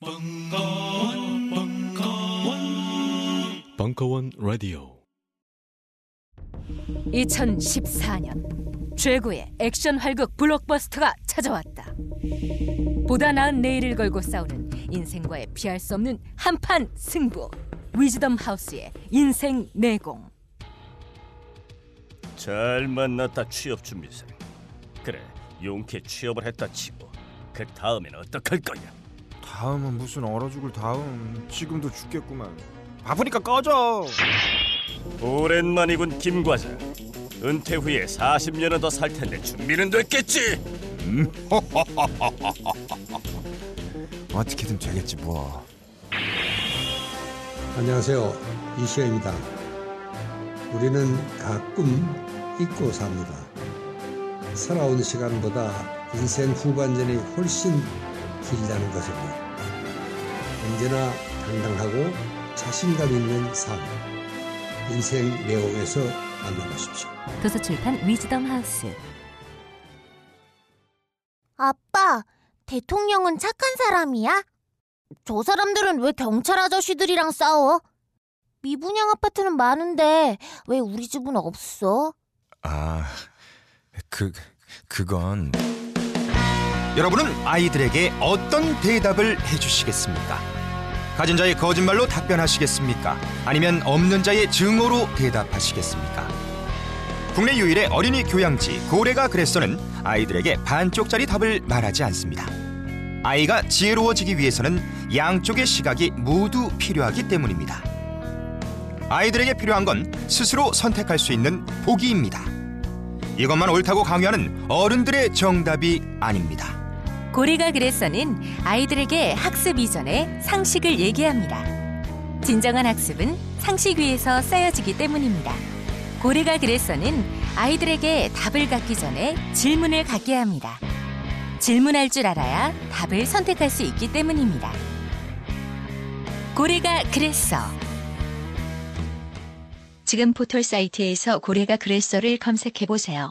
벙커원, 벙커원, 벙커원 라디오. 2014년 최고의 액션 활극 블록버스터가 찾아왔다. 보다 나은 내일을 걸고 싸우는 인생과의 피할 수 없는 한판 승부. 위즈덤 하우스의 인생 내공. 잘 만났다 취업 준비생. 그래 용케 취업을 했다 치고 그 다음엔 어떡할 거야? 다음은 무슨 얼어 죽을 다음 지금도 죽겠구만 바쁘니까 꺼져 오랜만이군 김 과장. 은퇴 후에 40년은 더 살 텐데 준비는 됐겠지? 어떻게든 되겠지 뭐 안녕하세요. 이시영입니다. 우리는 가끔 잊고 삽니다. 살아온 시간보다 인생 후반전이 훨씬 길다는 것을요. 언제나 당당하고 자신감 있는 삶. 인생 내용에서 만나보십시오. 도서출판 위즈덤 하우스. 아빠, 대통령은 착한 사람이야? 저 사람들은 왜 경찰 아저씨들이랑 싸워? 미분양 아파트는 많은데 왜 우리 집은 없어? 아 그 그건 여러분은 아이들에게 어떤 대답을 해주시겠습니까? 가진 자의 거짓말로 답변하시겠습니까? 아니면 없는 자의 증오로 대답하시겠습니까? 국내 유일의 어린이 교양지 고래가 그랬어는 아이들에게 반쪽짜리 답을 말하지 않습니다. 아이가 지혜로워지기 위해서는 양쪽의 시각이 모두 필요하기 때문입니다. 아이들에게 필요한 건 스스로 선택할 수 있는 보기입니다. 이것만 옳다고 강요하는 어른들의 정답이 아닙니다. 고래가 그랬어는 아이들에게 학습 이전에 상식을 얘기합니다. 진정한 학습은 상식 위에서 쌓여지기 때문입니다. 고래가 그랬어는 아이들에게 답을 갖기 전에 질문을 갖게 합니다. 질문할 줄 알아야 답을 선택할 수 있기 때문입니다. 고래가 그랬어. 지금 포털 사이트에서 고래가 그랬어를 검색해 보세요.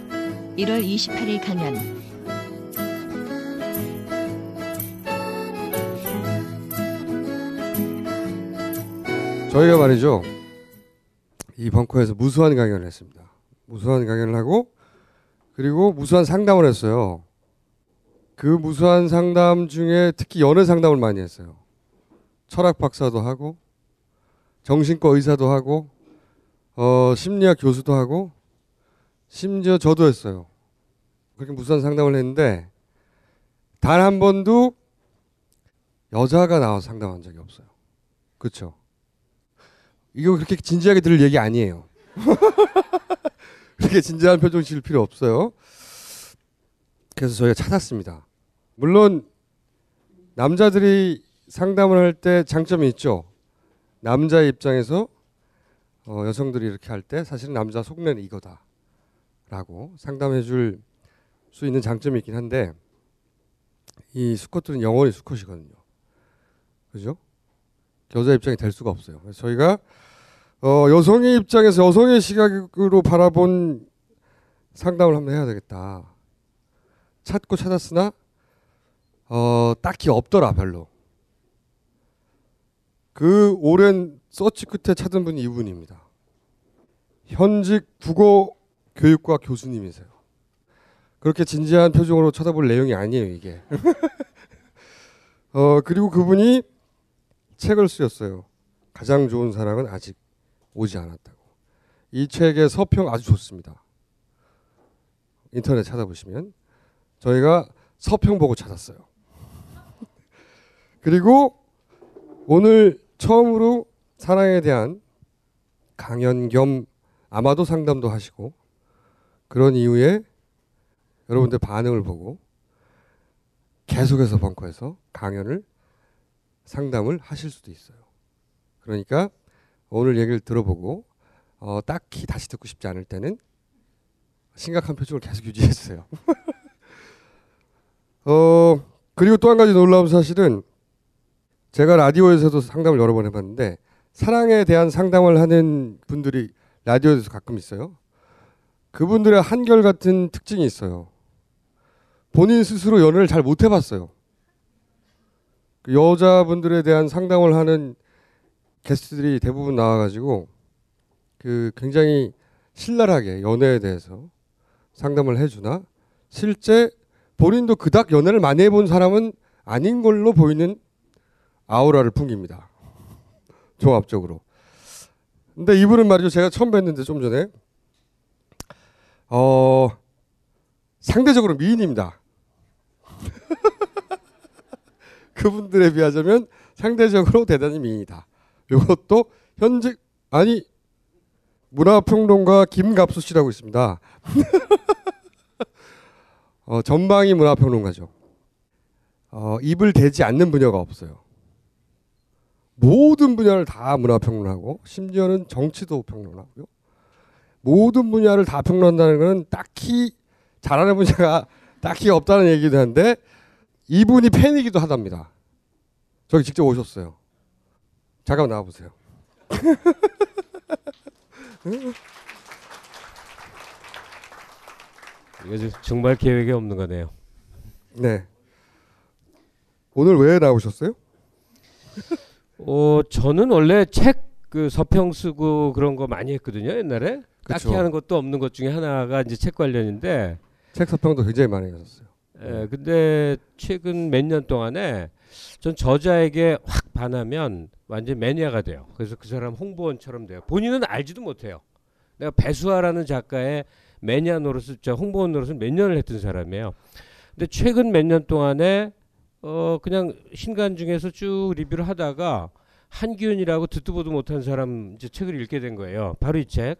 1월 28일 강연 저희가 말이죠. 이 벙커에서 무수한 강연을 했습니다. 무수한 강연을 하고 그리고 무수한 상담을 했어요. 그 무수한 상담 중에 특히 연애 상담을 많이 했어요. 철학 박사도 하고 정신과 의사도 하고 어, 심리학 교수도 하고 심지어 저도 했어요. 그렇게 무수한 상담을 했는데 단 한 번도 여자가 나와서 상담한 적이 없어요. 그렇죠? 이거 그렇게 진지하게 들을 얘기 아니에요. 그렇게 진지한 표정 지을 필요 없어요. 그래서 저희가 찾았습니다. 물론 남자들이 상담을 할 때 장점이 있죠. 남자의 입장에서 어, 여성들이 이렇게 할 때 사실은 남자 속내는 이거다 라고 상담해 줄 수 있는 장점이 있긴 한데 이 수컷들은 영원히 수컷이거든요. 그죠? 여자 입장이 될 수가 없어요. 저희가 어, 여성의 입장에서 여성의 시각으로 바라본 상담을 한번 해야 되겠다. 찾고 찾았으나 어, 딱히 없더라 별로. 그 오랜 서치 끝에 찾은 분이 이분입니다. 현직 국어 교육과 교수님이세요. 그렇게 진지한 표정으로 쳐다볼 내용이 아니에요, 이게. 어, 그리고 그분이 책을 쓰셨어요. 가장 좋은 사랑은 아직 오지 않았다고. 이 책의 서평 아주 좋습니다. 인터넷 찾아보시면 저희가 서평 보고 찾았어요. 그리고 오늘 처음으로 사랑에 대한 강연 겸 아마도 상담도 하시고 그런 이후에 여러분들 반응을 보고 계속해서 벙커에서 강연을 상담을 하실 수도 있어요. 그러니까 오늘 얘기를 들어보고 어, 딱히 다시 듣고 싶지 않을 때는 심각한 표정을 계속 유지해 주세요. 어 그리고 또 한 가지 놀라운 사실은 제가 라디오에서도 상담을 여러 번 해봤는데 사랑에 대한 상담을 하는 분들이 라디오에서 가끔 있어요. 그분들의 한결 같은 특징이 있어요. 본인 스스로 연애를 잘 못 해봤어요. 그 여자분들에 대한 상담을 하는 게스트들이 대부분 나와가지고 그 굉장히 신랄하게 연애에 대해서 상담을 해주나 실제 본인도 그닥 연애를 많이 해본 사람은 아닌 걸로 보이는 아우라를 풍깁니다. 종합적으로. 근데 이분은 말이죠. 제가 처음 뵀는데 좀 전에 어 상대적으로 미인입니다. 그분들에 비하자면 상대적으로 대단히 미인이다. 이것도 현직 아니 문화평론가 김갑수 씨라고 있습니다. 어, 전방위 문화평론가죠. 어, 입을 대지 않는 분야가 없어요. 모든 분야를 다 문화평론하고 심지어는 정치도 평론하고요. 모든 분야를 다 평론한다는 것은 딱히 잘하는 분야가 딱히 없다는 얘기도 한데 이분이 팬이기도 하답니다. 저기 직접 오셨어요. 잠깐 나와 보세요. 이거 정말 계획에 없는 거네요. 네. 오늘 왜 나오셨어요? 어 저는 원래 책 그 서평 쓰고 그런 거 많이 했거든요 옛날에 그쵸. 딱히 하는 것도 없는 것 중에 하나가 이제 책 관련인데 책 서평도 굉장히 많이 하셨어요. 예, 근데 최근 몇 년 동안에 전 저자에게 확 반하면 완전 매니아가 돼요. 그래서 그 사람 홍보원처럼 돼요. 본인은 알지도 못해요. 내가 배수아라는 작가의 매니아 노릇을 저 홍보원 노릇을 몇 년을 했던 사람이에요. 근데 최근 몇 년 동안에 어 그냥 신간 중에서 쭉 리뷰를 하다가 한귀은이라고 듣도 보도 못한 사람 이제 책을 읽게 된 거예요. 바로 이 책.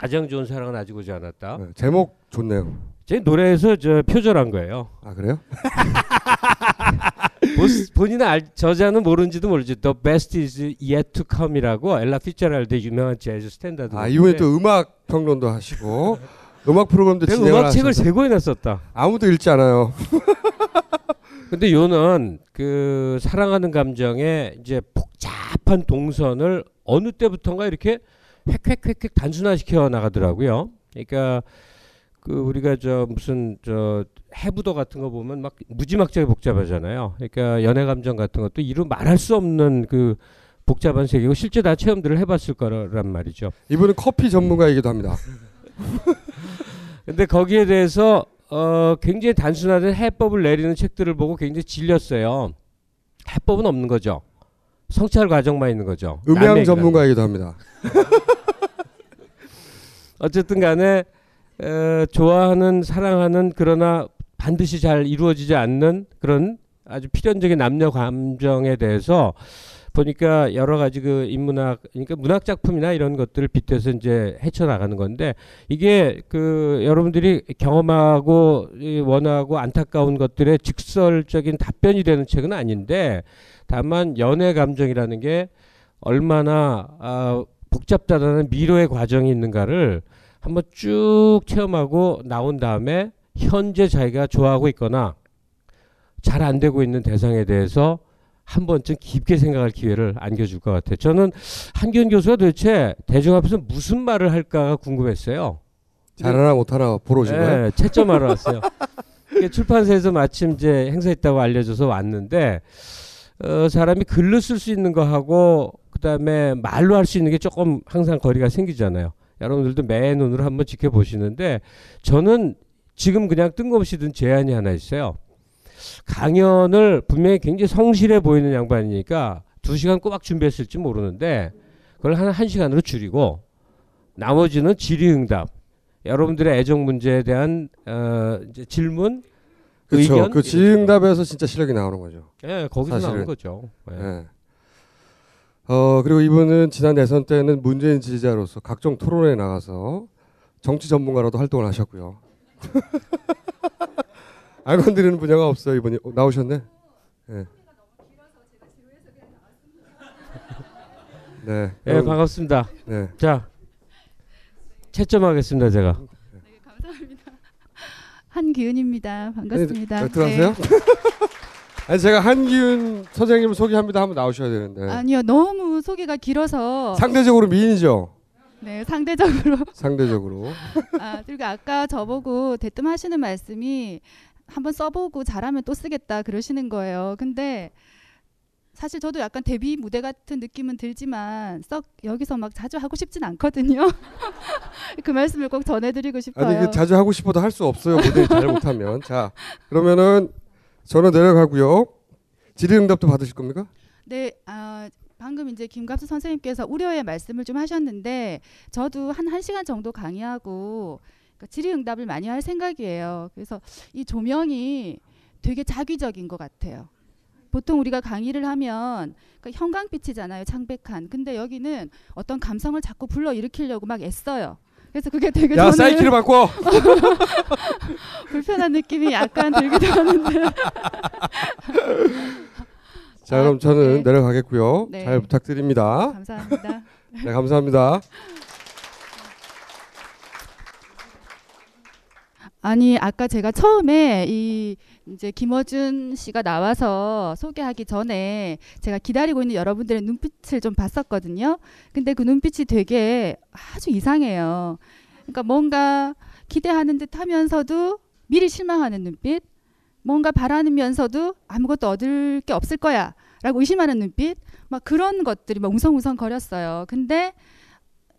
가장 좋은 사랑은 아직 오지 않았다. 네, 제목 좋네요. 제 노래에서 저 표절한 거예요. 아 그래요? 보스, 본인은 알, 저자는 모르는지도 모르지. The best is yet to come이라고 엘라 피츠제럴드의 유명한 재즈 스탠다드. 아 이분이 또 음악 평론도 하시고 음악 프로그램도 진행을 음악 책을 하셔서 세 권이나 썼다. 아무도 읽지 않아요. 근데 요는 그 사랑하는 감정의 이제 복잡한 동선을 어느 때부턴가 이렇게 획획획획 단순화시켜 나가더라고요. 그러니까 그 우리가 저 무슨 저 해부도 같은 거 보면 막 무지막지하게 복잡하잖아요. 그러니까 연애 감정 같은 것도 이루 말할 수 없는 그 복잡한 세계고 실제 다 체험들을 해봤을 거란 말이죠. 이분은 커피 전문가이기도 합니다. 근데 거기에 대해서 어 굉장히 단순화된 해법을 내리는 책들을 보고 굉장히 질렸어요. 해법은 없는 거죠. 성찰 과정만 있는 거죠. 음향 전문가이기도 합니다. 어쨌든 간에 에, 좋아하는 사랑하는 그러나 반드시 잘 이루어지지 않는 그런 아주 필연적인 남녀 감정에 대해서 보니까 여러 가지 그 인문학 그러니까 문학 작품이나 이런 것들을 빗대서 이제 헤쳐 나가는 건데 이게 그 여러분들이 경험하고 이 원하고 안타까운 것들의 직설적인 답변이 되는 책은 아닌데 다만 연애 감정이라는 게 얼마나 아, 복잡다라는 미로의 과정이 있는가를 한번 쭉 체험하고 나온 다음에 현재 자기가 좋아하고 있거나 잘 안 되고 있는 대상에 대해서 한 번쯤 깊게 생각할 기회를 안겨줄 것 같아요. 저는 한기훈 교수가 도대체 대중 앞에서 무슨 말을 할까가 궁금했어요. 잘하나 못하나 보러 오신 거예요? 네, 채점하러 왔어요. 출판사에서 마침 이제 행사 있다고 알려줘서 왔는데 어, 사람이 글로 쓸 수 있는 거 하고 그다음에 말로 할 수 있는 게 조금 항상 거리가 생기잖아요. 여러분들도 매 눈으로 한번 지켜보시는데 저는 지금 그냥 뜬금없이 든 제안이 하나 있어요. 강연을 분명히 굉장히 성실해 보이는 양반이니까 두 시간 꼬박 준비했을지 모르는데 그걸 한, 한 시간으로 줄이고 나머지는 질의응답 여러분들의 애정 문제에 대한 어, 질문 그렇죠. 의견 그 지응답에서 진짜 실력이 나오는 거죠. 예, 거기서 사실은. 나오는 거죠. 예. 예. 어 그리고 이분은 지난 대선 때는 문재인 지지자로서 각종 토론에 나가서 정치 전문가로도 활동을 하셨고요. 안 건드리는 분야가 없어요 이분이 어, 나오셨네. 예. 네. 예, 그럼- 반갑습니다. 네. 자, 채점하겠습니다, 제가. 한기은입니다. 반갑습니다. 네, 들어가세요? 아니 제가 한기훈 선생님 소개합니다 하면 나오셔야 되는데 네. 아니요, 너무 소개가 길어서 상대적으로 미인이죠. 네, 상대적으로. 상대적으로. 아, 그리고 아까 저보고 대뜸 하시는 말씀이 한번 써보고 잘하면 또 쓰겠다 그러시는 거예요. 근데 사실 저도 약간 데뷔 무대 같은 느낌은 들지만 썩 여기서 막 자주 하고 싶진 않거든요. 그 말씀을 꼭 전해드리고 싶어요. 아니 이게 자주 하고 싶어도 할 수 없어요. 모델 잘 못하면. 자 그러면은 저는 내려가고요. 질의응답도 받으실 겁니까? 네, 아, 방금 이제 김갑수 선생님께서 우려의 말씀을 좀 하셨는데 저도 한 1시간 정도 강의하고 그러니까 질의응답을 많이 할 생각이에요. 그래서 이 조명이 되게 자기적인 것 같아요. 보통 우리가 강의를 하면 그러니까 형광빛이잖아요, 창백한. 근데 여기는 어떤 감성을 자꾸 불러 일으키려고 막 애써요. 그래서 그게 되게 야 저는 사이키를 바꿔. 불편한 느낌이 약간 들기도 하는데. 자 그럼 저는 내려가겠고요. 네. 잘 부탁드립니다. 감사합니다. 네 감사합니다. 아니 아까 제가 처음에 이 이제 김어준 씨가 나와서 소개하기 전에 제가 기다리고 있는 여러분들의 눈빛을 좀 봤었거든요. 근데 그 눈빛이 되게 아주 이상해요. 그러니까 뭔가 기대하는 듯 하면서도 미리 실망하는 눈빛, 뭔가 바라면서도 아무것도 얻을 게 없을 거야 라고 의심하는 눈빛, 막 그런 것들이 막 웅성웅성 거렸어요. 근데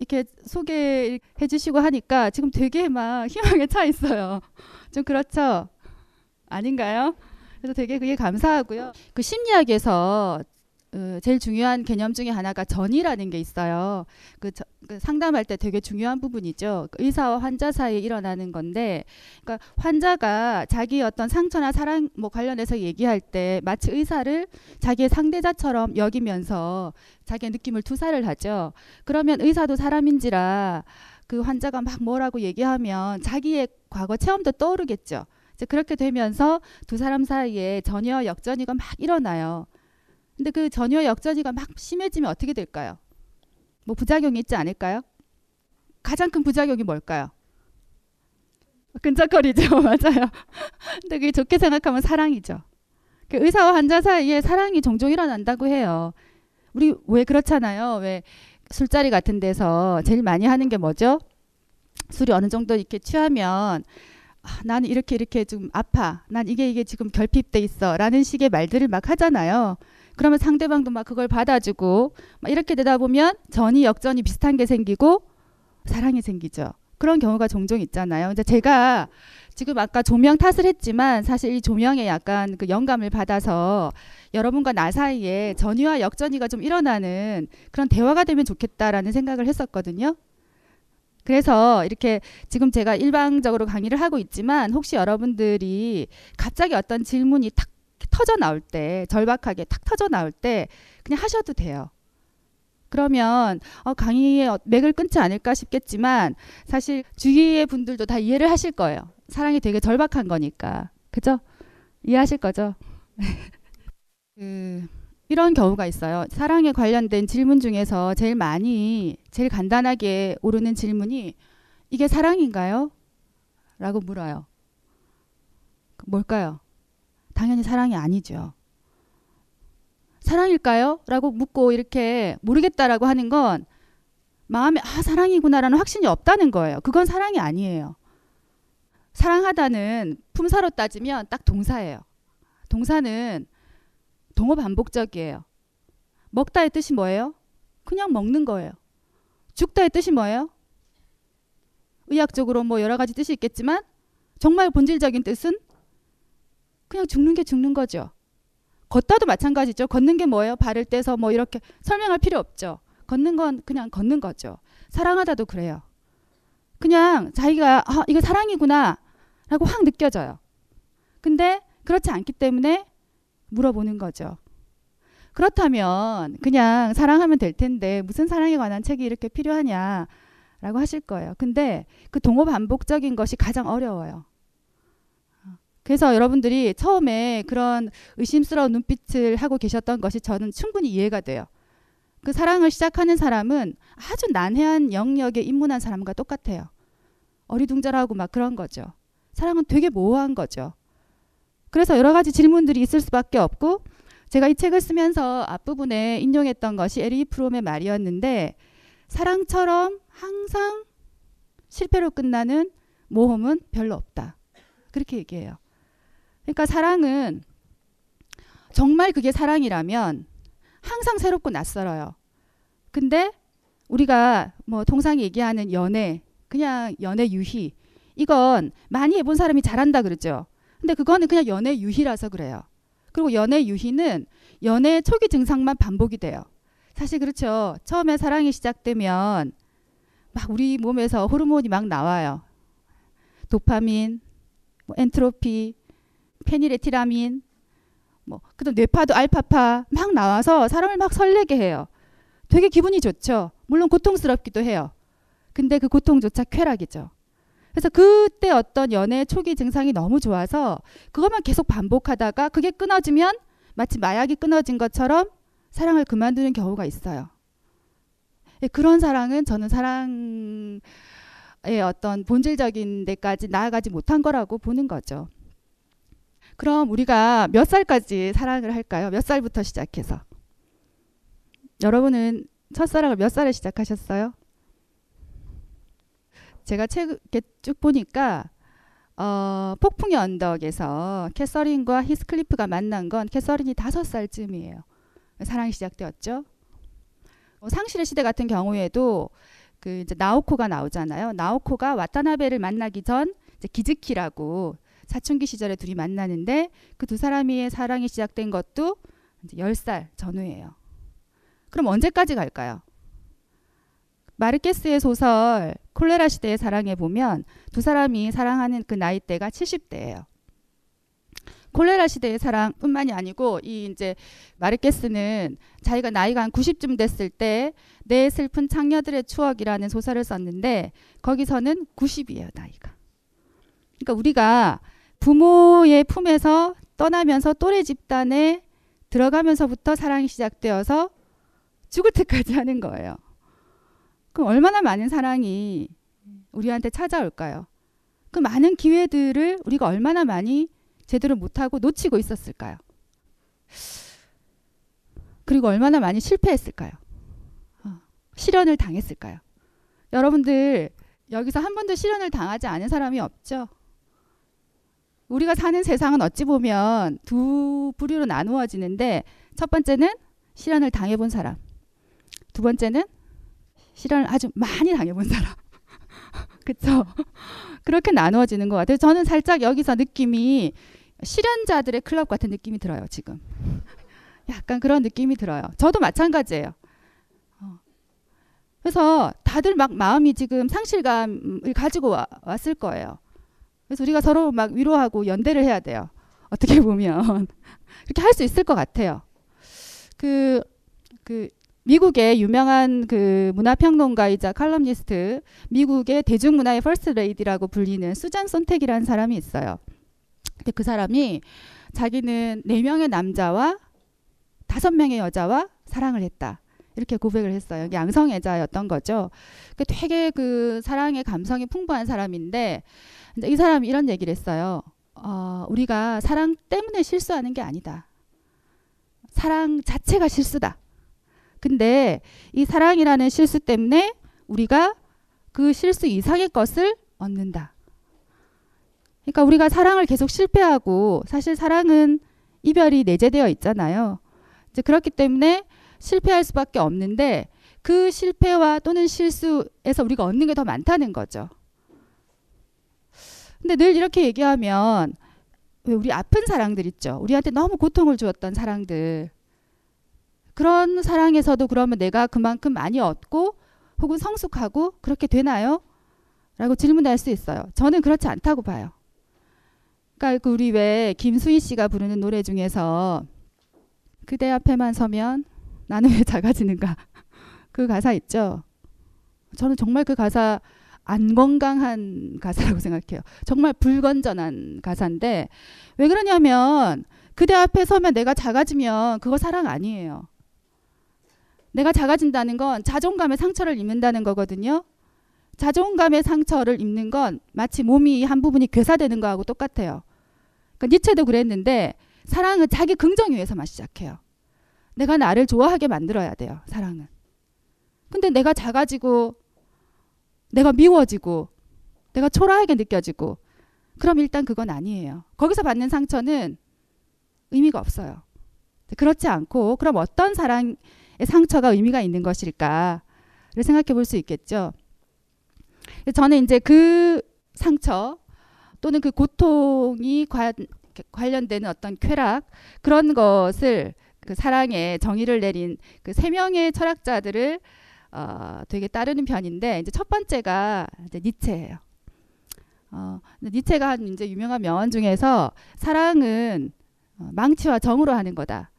이렇게 소개해 주시고 하니까 지금 되게 막 희망에 차 있어요. 좀 그렇죠? 아닌가요? 그래서 되게 그게 감사하고요. 그 심리학에서 어, 제일 중요한 개념 중에 하나가 전이라는 게 있어요. 그, 저, 그 상담할 때 되게 중요한 부분이죠. 그 의사와 환자 사이에 일어나는 건데, 그러니까 환자가 자기 어떤 상처나 사랑 뭐 관련해서 얘기할 때 마치 의사를 자기의 상대자처럼 여기면서 자기의 느낌을 투사를 하죠. 그러면 의사도 사람인지라 그 환자가 막 뭐라고 얘기하면 자기의 과거 체험도 떠오르겠죠. 그렇게 되면서 두 사람 사이에 전혀 역전이가 막 일어나요. 근데 그 전혀 역전이가 막 심해지면 어떻게 될까요? 뭐 부작용이 있지 않을까요? 가장 큰 부작용이 뭘까요? 끈적거리죠, 맞아요. 근데 그게 좋게 생각하면 사랑이죠. 그 의사와 환자 사이에 사랑이 종종 일어난다고 해요. 우리 왜 그렇잖아요. 왜 술자리 같은 데서 제일 많이 하는 게 뭐죠? 술이 어느 정도 이렇게 취하면 아, 나는 이렇게 이렇게 좀 아파. 난 이게 이게 지금 결핍돼 있어. 라는 식의 말들을 막 하잖아요. 그러면 상대방도 막 그걸 받아주고 막 이렇게 되다 보면 전이 역전이 비슷한 게 생기고 사랑이 생기죠. 그런 경우가 종종 있잖아요. 근데 제가 지금 아까 조명 탓을 했지만 사실 이 조명에 약간 그 영감을 받아서 여러분과 나 사이에 전이와 역전이가 좀 일어나는 그런 대화가 되면 좋겠다라는 생각을 했었거든요. 그래서 이렇게 지금 제가 일방적으로 강의를 하고 있지만 혹시 여러분들이 갑자기 어떤 질문이 탁 터져 나올 때 절박하게 탁 터져 나올 때 그냥 하셔도 돼요. 그러면 어, 강의의 어- 맥을 끊지 않을까 싶겠지만 사실 주위의 분들도 다 이해를 하실 거예요. 사랑이 되게 절박한 거니까. 그죠? 이해하실 거죠? 그 이런 경우가 있어요. 사랑에 관련된 질문 중에서 제일 많이 제일 간단하게 오르는 질문이 이게 사랑인가요? 라고 물어요. 뭘까요? 당연히 사랑이 아니죠. 사랑일까요? 라고 묻고 이렇게 모르겠다라고 하는 건 마음에 아 사랑이구나라는 확신이 없다는 거예요. 그건 사랑이 아니에요. 사랑하다는 품사로 따지면 딱 동사예요. 동사는 동호 반복적이에요. 먹다의 뜻이 뭐예요? 그냥 먹는 거예요. 죽다의 뜻이 뭐예요? 의학적으로 뭐 여러 가지 뜻이 있겠지만 정말 본질적인 뜻은 그냥 죽는 게 죽는 거죠. 걷다도 마찬가지죠. 걷는 게 뭐예요? 발을 떼서 뭐 이렇게 설명할 필요 없죠. 걷는 건 그냥 걷는 거죠. 사랑하다도 그래요. 그냥 자기가 아, 이거 사랑이구나 라고 확 느껴져요. 근데 그렇지 않기 때문에 물어보는 거죠. 그렇다면 그냥 사랑하면 될 텐데 무슨 사랑에 관한 책이 이렇게 필요하냐 라고 하실 거예요. 근데 그 동호 반복적인 것이 가장 어려워요. 그래서 여러분들이 처음에 그런 의심스러운 눈빛을 하고 계셨던 것이 저는 충분히 이해가 돼요. 그 사랑을 시작하는 사람은 아주 난해한 영역에 입문한 사람과 똑같아요. 어리둥절하고 막 그런 거죠. 사랑은 되게 모호한 거죠. 그래서 여러 가지 질문들이 있을 수밖에 없고 제가 이 책을 쓰면서 앞부분에 인용했던 것이 에리 프롬의 말이었는데 사랑처럼 항상 실패로 끝나는 모험은 별로 없다. 그렇게 얘기해요. 그러니까 사랑은 정말 그게 사랑이라면 항상 새롭고 낯설어요. 근데 우리가 뭐 통상 얘기하는 연애, 그냥 연애 유희, 이건 많이 해본 사람이 잘한다 그러죠. 근데 그거는 그냥 연애 유희라서 그래요. 그리고 연애 유희는 연애 초기 증상만 반복이 돼요. 사실 그렇죠. 처음에 사랑이 시작되면 막 우리 몸에서 호르몬이 막 나와요. 도파민, 뭐 엔트로피, 페니레티라민, 뭐 그다음 뇌파도 알파파 막 나와서 사람을 막 설레게 해요. 되게 기분이 좋죠. 물론 고통스럽기도 해요. 근데 그 고통조차 쾌락이죠. 그래서 그때 어떤 연애 초기 증상이 너무 좋아서 그것만 계속 반복하다가 그게 끊어지면 마치 마약이 끊어진 것처럼 사랑을 그만두는 경우가 있어요. 예, 그런 사랑은 저는 사랑의 어떤 본질적인 데까지 나아가지 못한 거라고 보는 거죠. 그럼 우리가 몇 살까지 사랑을 할까요? 몇 살부터 시작해서? 여러분은 첫사랑을 몇 살에 시작하셨어요? 제가 책에 쭉 보니까 어, 폭풍의 언덕에서 캐서린과 히스클리프가 만난 건 캐서린이 다섯 살쯤이에요. 사랑이 시작되었죠. 어, 상실의 시대 같은 경우에도 그 이제 나오코가 나오잖아요. 나오코가 와타나베를 만나기 전 이제 기즈키라고 사춘기 시절에 둘이 만나는데 그 두 사람의 사랑이 시작된 것도 이제 10살 전후예요. 그럼 언제까지 갈까요? 마르케스의 소설 콜레라 시대의 사랑에 보면 두 사람이 사랑하는 그 나이대가 70대예요. 콜레라 시대의 사랑뿐만이 아니고 이 이제 마르케스는 자기가 나이가 한 90쯤 됐을 때 내 슬픈 창녀들의 추억이라는 소설을 썼는데 거기서는 90이에요, 나이가. 그러니까 우리가 부모의 품에서 떠나면서 또래 집단에 들어가면서부터 사랑이 시작되어서 죽을 때까지 하는 거예요. 그럼 얼마나 많은 사랑이 우리한테 찾아올까요? 그 많은 기회들을 우리가 얼마나 많이 제대로 못하고 놓치고 있었을까요? 그리고 얼마나 많이 실패했을까요? 어, 실현을 당했을까요? 여러분들 여기서 한 번도 실현을 당하지 않은 사람이 없죠? 우리가 사는 세상은 어찌 보면 두 부류로 나누어지는데 첫 번째는 실현을 당해본 사람, 두 번째는 실현을 아주 많이 당해본 사람. 그쵸? 그렇게 나누어지는 것 같아요. 저는 살짝 여기서 느낌이 실현자들의 클럽 같은 느낌이 들어요, 지금. 약간 그런 느낌이 들어요. 저도 마찬가지예요. 어. 그래서 다들 막 마음이 지금 상실감을 가지고 와, 왔을 거예요. 그래서 우리가 서로 막 위로하고 연대를 해야 돼요. 어떻게 보면. 그렇게 할 수 있을 것 같아요. 그, 그, 미국의 유명한 그 문화평론가이자 칼럼니스트, 미국의 대중문화의 퍼스트 레이디라고 불리는 수잔 손택이라는 사람이 있어요. 근데 그 사람이 자기는 네 명의 남자와 다섯 명의 여자와 사랑을 했다. 이렇게 고백을 했어요. 양성애자였던 거죠. 그 되게 그 사랑의 감성이 풍부한 사람인데 이 사람이 이런 얘기를 했어요. 어, 우리가 사랑 때문에 실수하는 게 아니다. 사랑 자체가 실수다. 근데 이 사랑이라는 실수 때문에 우리가 그 실수 이상의 것을 얻는다. 그러니까 우리가 사랑을 계속 실패하고 사실 사랑은 이별이 내재되어 있잖아요. 이제 그렇기 때문에 실패할 수밖에 없는데 그 실패와 또는 실수에서 우리가 얻는 게 더 많다는 거죠. 근데 늘 이렇게 얘기하면 왜 우리 아픈 사랑들 있죠. 우리한테 너무 고통을 주었던 사랑들. 그런 사랑에서도 그러면 내가 그만큼 많이 얻고 혹은 성숙하고 그렇게 되나요? 라고 질문할 수 있어요. 저는 그렇지 않다고 봐요. 그러니까 그 우리 왜 김수희 씨가 부르는 노래 중에서 그대 앞에만 서면 나는 왜 작아지는가 그 가사 있죠. 저는 정말 그 가사 안 건강한 가사라고 생각해요. 정말 불건전한 가사인데 왜 그러냐면 그대 앞에 서면 내가 작아지면 그거 사랑 아니에요. 내가 작아진다는 건 자존감의 상처를 입는다는 거거든요. 자존감의 상처를 입는 건 마치 몸이 한 부분이 괴사되는 거하고 똑같아요. 그러니까 니체도 그랬는데 사랑은 자기 긍정 위해서만 시작해요. 내가 나를 좋아하게 만들어야 돼요. 사랑은. 근데 내가 작아지고 내가 미워지고 내가 초라하게 느껴지고 그럼 일단 그건 아니에요. 거기서 받는 상처는 의미가 없어요. 그렇지 않고 그럼 어떤 사랑의 상처가 의미가 있는 것일까를 생각해 볼 수 있겠죠. 저는 이제 그 상처 또는 그 고통이 관, 관련되는 어떤 쾌락 그런 것을 그 사랑의 정의를 내린 그 세 명의 철학자들을 어, 되게 따르는 편인데 이제 첫 번째가 이제 니체예요. 어, 니체가 한 이제 유명한 명언 중에서 사랑은 어, 망치와 정으로 하는 거다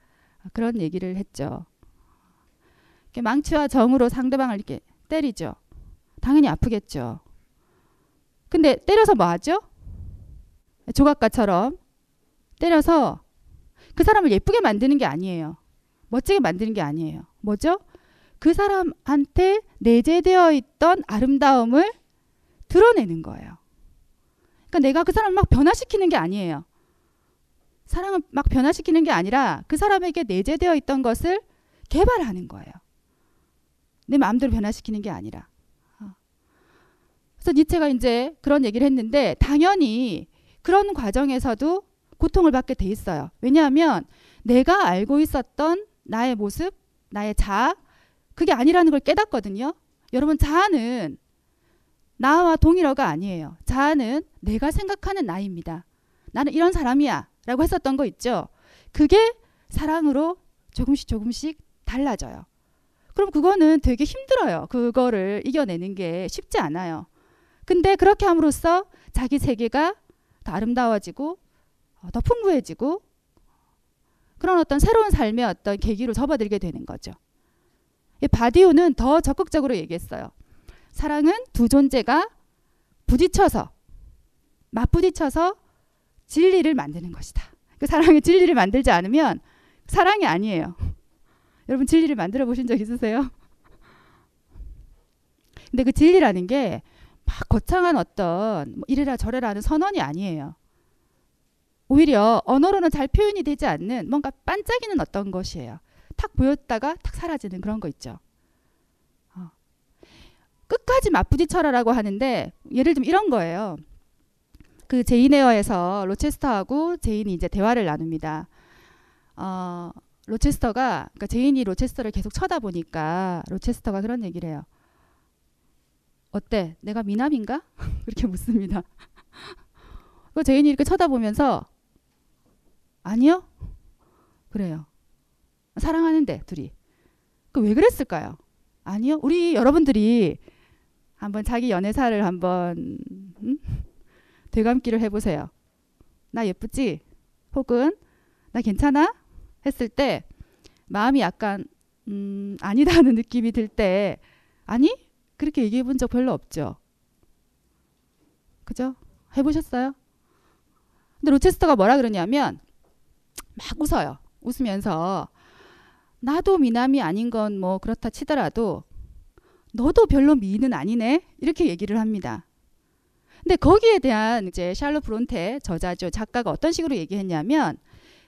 그런 얘기를 했죠. 망치와 정으로 상대방을 이렇게 때리죠. 당연히 아프겠죠. 근데 때려서 뭐 하죠? 조각가처럼 때려서 그 사람을 예쁘게 만드는 게 아니에요. 멋지게 만드는 게 아니에요. 뭐죠? 그 사람한테 내재되어 있던 아름다움을 드러내는 거예요. 그러니까 내가 그 사람을 막 변화시키는 게 아니에요. 사랑을 막 변화시키는 게 아니라 그 사람에게 내재되어 있던 것을 개발하는 거예요. 내 마음대로 변화시키는 게 아니라. 어. 그래서 니체가 이제 그런 얘기를 했는데 당연히 그런 과정에서도 고통을 받게 돼 있어요. 왜냐하면 내가 알고 있었던 나의 모습, 나의 자아, 그게 아니라는 걸 깨닫거든요. 여러분, 자아는 나와 동일어가 아니에요. 자아는 내가 생각하는 나입니다. 나는 이런 사람이야. 라고 했었던 거 있죠. 그게 사랑으로 조금씩 조금씩 달라져요. 그럼 그거는 되게 힘들어요. 그거를 이겨내는 게 쉽지 않아요. 근데 그렇게 함으로써 자기 세계가 더 아름다워지고 어, 더 풍부해지고 그런 어떤 새로운 삶의 어떤 계기로 접어들게 되는 거죠. 바디오는 더 적극적으로 얘기했어요. 사랑은 두 존재가 부딪혀서 맞부딪혀서 진리를 만드는 것이다. 그 사랑의 진리를 만들지 않으면 사랑이 아니에요. 여러분 진리를 만들어 보신 적 있으세요? 근데 그 진리라는 게 막 거창한 어떤 뭐 이래라 저래라 하는 선언이 아니에요. 오히려 언어로는 잘 표현이 되지 않는 뭔가 반짝이는 어떤 것이에요. 탁 보였다가 탁 사라지는 그런 거 있죠. 어. 끝까지 맞부딪혀라라고 하는데 예를 들면 이런 거예요. 그 제인 에어에서 로체스터하고 제인이 이제 대화를 나눕니다. 어, 로체스터가 그러니까 제인이 로체스터를 계속 쳐다보니까 로체스터가 그런 얘기를 해요. 어때? 내가 미남인가? 그렇게 묻습니다. 그 제인이 이렇게 쳐다보면서 아니요. 그래요. 사랑하는데 둘이. 그 왜 그랬을까요? 아니요. 우리 여러분들이 한번 자기 연애사를 한번 음? 되감기를 해보세요. 나 예쁘지? 혹은 나 괜찮아? 했을 때 마음이 약간 음, 아니다는 느낌이 들 때 아니? 그렇게 얘기해 본 적 별로 없죠. 그죠? 해보셨어요? 근데 로체스터가 뭐라 그러냐면 막 웃어요. 웃으면서 나도 미남이 아닌 건 뭐 그렇다 치더라도 너도 별로 미인은 아니네 이렇게 얘기를 합니다. 근데 거기에 대한 이제 샬로 브론테 저자죠 작가가 어떤 식으로 얘기했냐면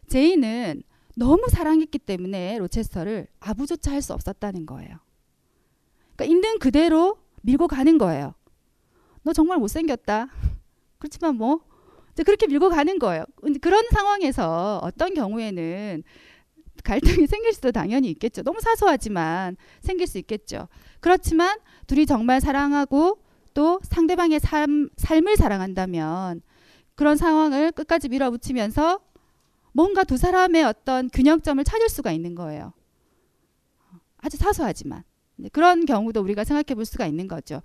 제이는 너무 사랑했기 때문에 로체스터를 아부조차 할 수 없었다는 거예요. 그러니까 있는 그대로 밀고 가는 거예요. 너 정말 못생겼다. 그렇지만 뭐 그렇게 밀고 가는 거예요. 그런 상황에서 어떤 경우에는 갈등이 생길 수도 당연히 있겠죠. 너무 사소하지만 생길 수 있겠죠. 그렇지만 둘이 정말 사랑하고 또 상대방의 삶, 삶을 사랑한다면 그런 상황을 끝까지 밀어붙이면서 뭔가 두 사람의 어떤 균형점을 찾을 수가 있는 거예요. 아주 사소하지만 네, 그런 경우도 우리가 생각해 볼 수가 있는 거죠.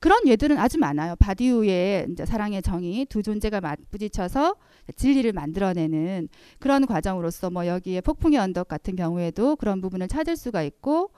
그런 예들은 아주 많아요. 바디우의 이제 사랑의 정이 두 존재가 맞부딪혀서 진리를 만들어내는 그런 과정으로서 뭐 여기에 폭풍의 언덕 같은 경우에도 그런 부분을 찾을 수가 있고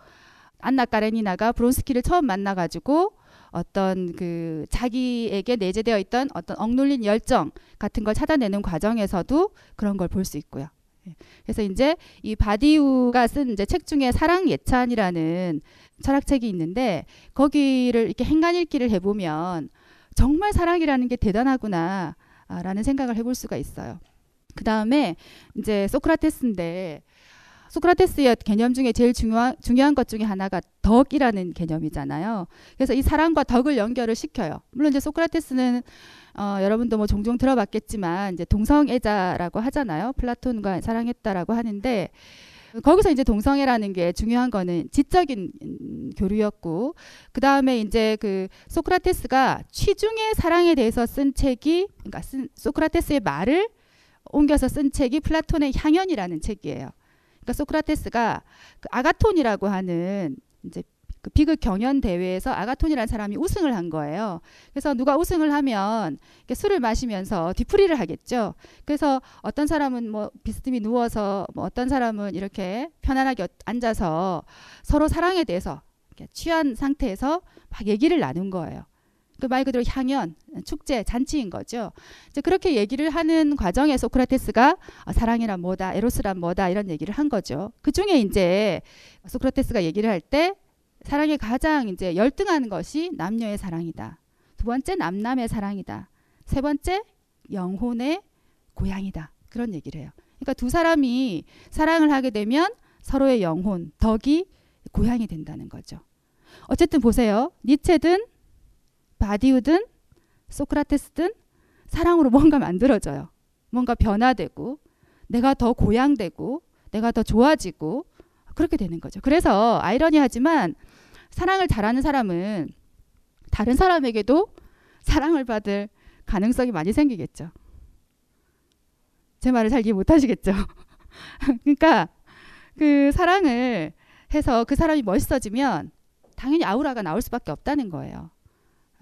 안나 까레니나가 브론스키를 처음 만나가지고 어떤 그 자기에게 내재되어 있던 어떤 억눌린 열정 같은 걸 찾아내는 과정에서도 그런 걸 볼 수 있고요. 예. 그래서 이제 이 바디우가 쓴 이제 책 중에 사랑 예찬이라는 철학책이 있는데 거기를 이렇게 행간 읽기를 해보면 정말 사랑이라는 게 대단하구나 라는 생각을 해볼 수가 있어요. 그 다음에 이제 소크라테스인데 소크라테스의 개념 중에 제일 중요한, 중요한 것 중에 하나가 덕이라는 개념이잖아요. 그래서 이 사랑과 덕을 연결을 시켜요. 물론 이제 소크라테스는 어, 여러분도 뭐 종종 들어봤겠지만 이제 동성애자라고 하잖아요. 플라톤과 사랑했다라고 하는데 거기서 이제 동성애라는 게 중요한 거는 지적인 교류였고 그 다음에 이제 그 소크라테스가 취중의 사랑에 대해서 쓴 책이 그러니까 쓴 소크라테스의 말을 옮겨서 쓴 책이 플라톤의 향연이라는 책이에요. 그러니까 소크라테스가 그 아가톤이라고 하는 이제 그 비극 경연 대회에서 아가톤이라는 사람이 우승을 한 거예요. 그래서 누가 우승을 하면 술을 마시면서 뒤풀이를 하겠죠. 그래서 어떤 사람은 뭐 비스듬히 누워서 뭐 어떤 사람은 이렇게 편안하게 앉아서 서로 사랑에 대해서 취한 상태에서 막 얘기를 나눈 거예요. 그말 그대로 향연, 축제, 잔치인 거죠. 이제 그렇게 얘기를 하는 과정에 소크라테스가 어, 사랑이란 뭐다, 에로스란 뭐다 이런 얘기를 한 거죠. 그 중에 이제 소크라테스가 얘기를 할 때 사랑에 가장 이제 열등하는 것이 남녀의 사랑이다. 두 번째 남남의 사랑이다. 세 번째 영혼의 고향이다. 그런 얘기를 해요. 그러니까 두 사람이 사랑을 하게 되면 서로의 영혼, 덕이 고향이 된다는 거죠. 어쨌든 보세요. 니체든 바디우든 소크라테스든 사랑으로 뭔가 만들어져요. 뭔가 변화되고 내가 더 고향되고 내가 더 좋아지고 그렇게 되는 거죠. 그래서 아이러니하지만 사랑을 잘하는 사람은 다른 사람에게도 사랑을 받을 가능성이 많이 생기겠죠. 제 말을 잘 이해 못 하시겠죠. 그러니까 그 사랑을 해서 그 사람이 멋있어지면 당연히 아우라가 나올 수밖에 없다는 거예요.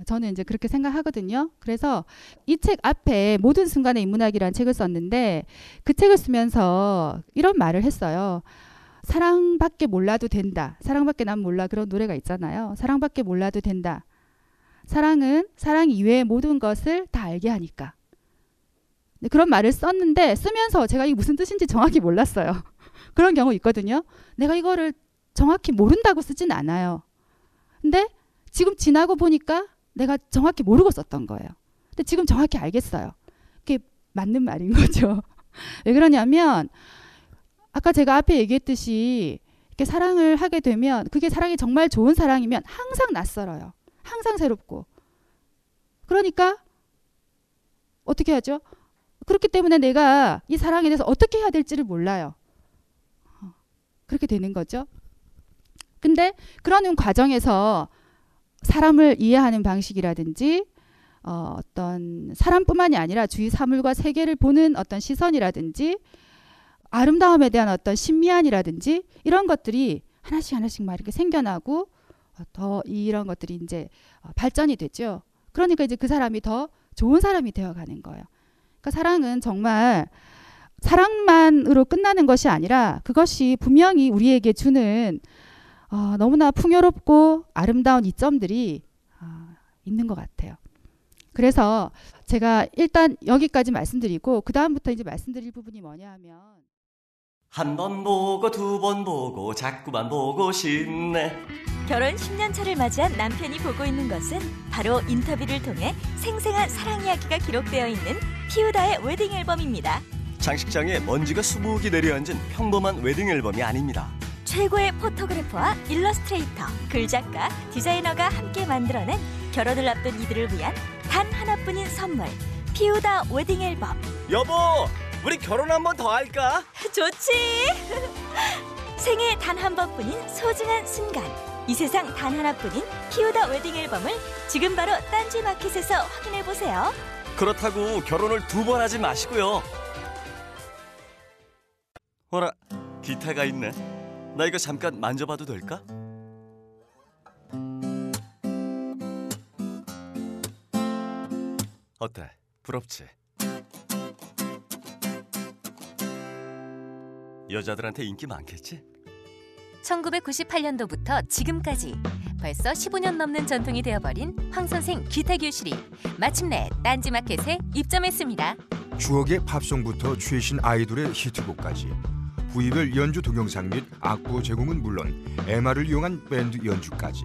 저는 이제 그렇게 생각하거든요. 그래서 이 책 앞에 모든 순간의 인문학이라는 책을 썼는데 그 책을 쓰면서 이런 말을 했어요. 사랑밖에 몰라도 된다. 사랑밖에 난 몰라. 그런 노래가 있잖아요. 사랑밖에 몰라도 된다. 사랑은 사랑 이외의 모든 것을 다 알게 하니까. 그런 말을 썼는데 쓰면서 제가 이게 무슨 뜻인지 정확히 몰랐어요. 그런 경우 있거든요. 내가 이거를 정확히 모른다고 쓰진 않아요. 근데 지금 지나고 보니까 내가 정확히 모르고 썼던 거예요. 근데 지금 정확히 알겠어요. 그게 맞는 말인 거죠. 왜 그러냐면 아까 제가 앞에 얘기했듯이 이렇게 사랑을 하게 되면 그게 사랑이 정말 좋은 사랑이면 항상 낯설어요. 항상 새롭고. 그러니까 어떻게 하죠? 그렇기 때문에 내가 이 사랑에 대해서 어떻게 해야 될지를 몰라요. 그렇게 되는 거죠. 근데 그러는 과정에서 사람을 이해하는 방식이라든지 어, 어떤 사람뿐만이 아니라 주위 사물과 세계를 보는 어떤 시선이라든지 아름다움에 대한 어떤 신미안이라든지 이런 것들이 하나씩 하나씩 막 이렇게 생겨나고 어, 더 이런 것들이 이제 어, 발전이 되죠. 그러니까 이제 그 사람이 더 좋은 사람이 되어가는 거예요. 그러니까 사랑은 정말 사랑만으로 끝나는 것이 아니라 그것이 분명히 우리에게 주는 어, 너무나 풍요롭고 아름다운 이점들이 어, 있는 것 같아요. 그래서 제가 일단 여기까지 말씀드리고 그 다음부터 이제 말씀드릴 부분이 뭐냐 하면 한 번 보고 두 번 보고 자꾸만 보고 싶네. 결혼 10년 차를 맞이한 남편이 보고 있는 것은 바로 인터뷰를 통해 생생한 사랑 이야기가 기록되어 있는 피우다의 웨딩 앨범입니다. 장식장에 먼지가 수북이 내려앉은 평범한 웨딩 앨범이 아닙니다. 최고의 photographer와 일러스트레이터, 글작가, 디자이너가 함께 만들어낸 결혼을 앞둔 이들을 위한 단 하나뿐인 선물. 피우다 웨딩 앨범. 여보, 우리 결혼 한 번 더 할까? 좋지. 생애 단 한 번뿐인 소중한 순간. 이 세상 단 하나뿐인 피우다 웨딩 앨범을 지금 바로 딴지 마켓에서 확인해 보세요. 그렇다고 결혼을 두 번 하지 마시고요. 어라, 기타가 있네. 나 이거 잠깐 만져봐도 될까? 어때? 부럽지? 여자들한테 인기 많겠지? 1998년도부터 지금까지 벌써 15년 넘는 전통이 되어버린 황선생 기타 교실이 마침내 딴지마켓에 입점했습니다. 추억의 팝송부터 최신 아이돌의 히트곡까지 부위별 연주 동영상 및 악보 제공은 물론 MR을 이용한 밴드 연주까지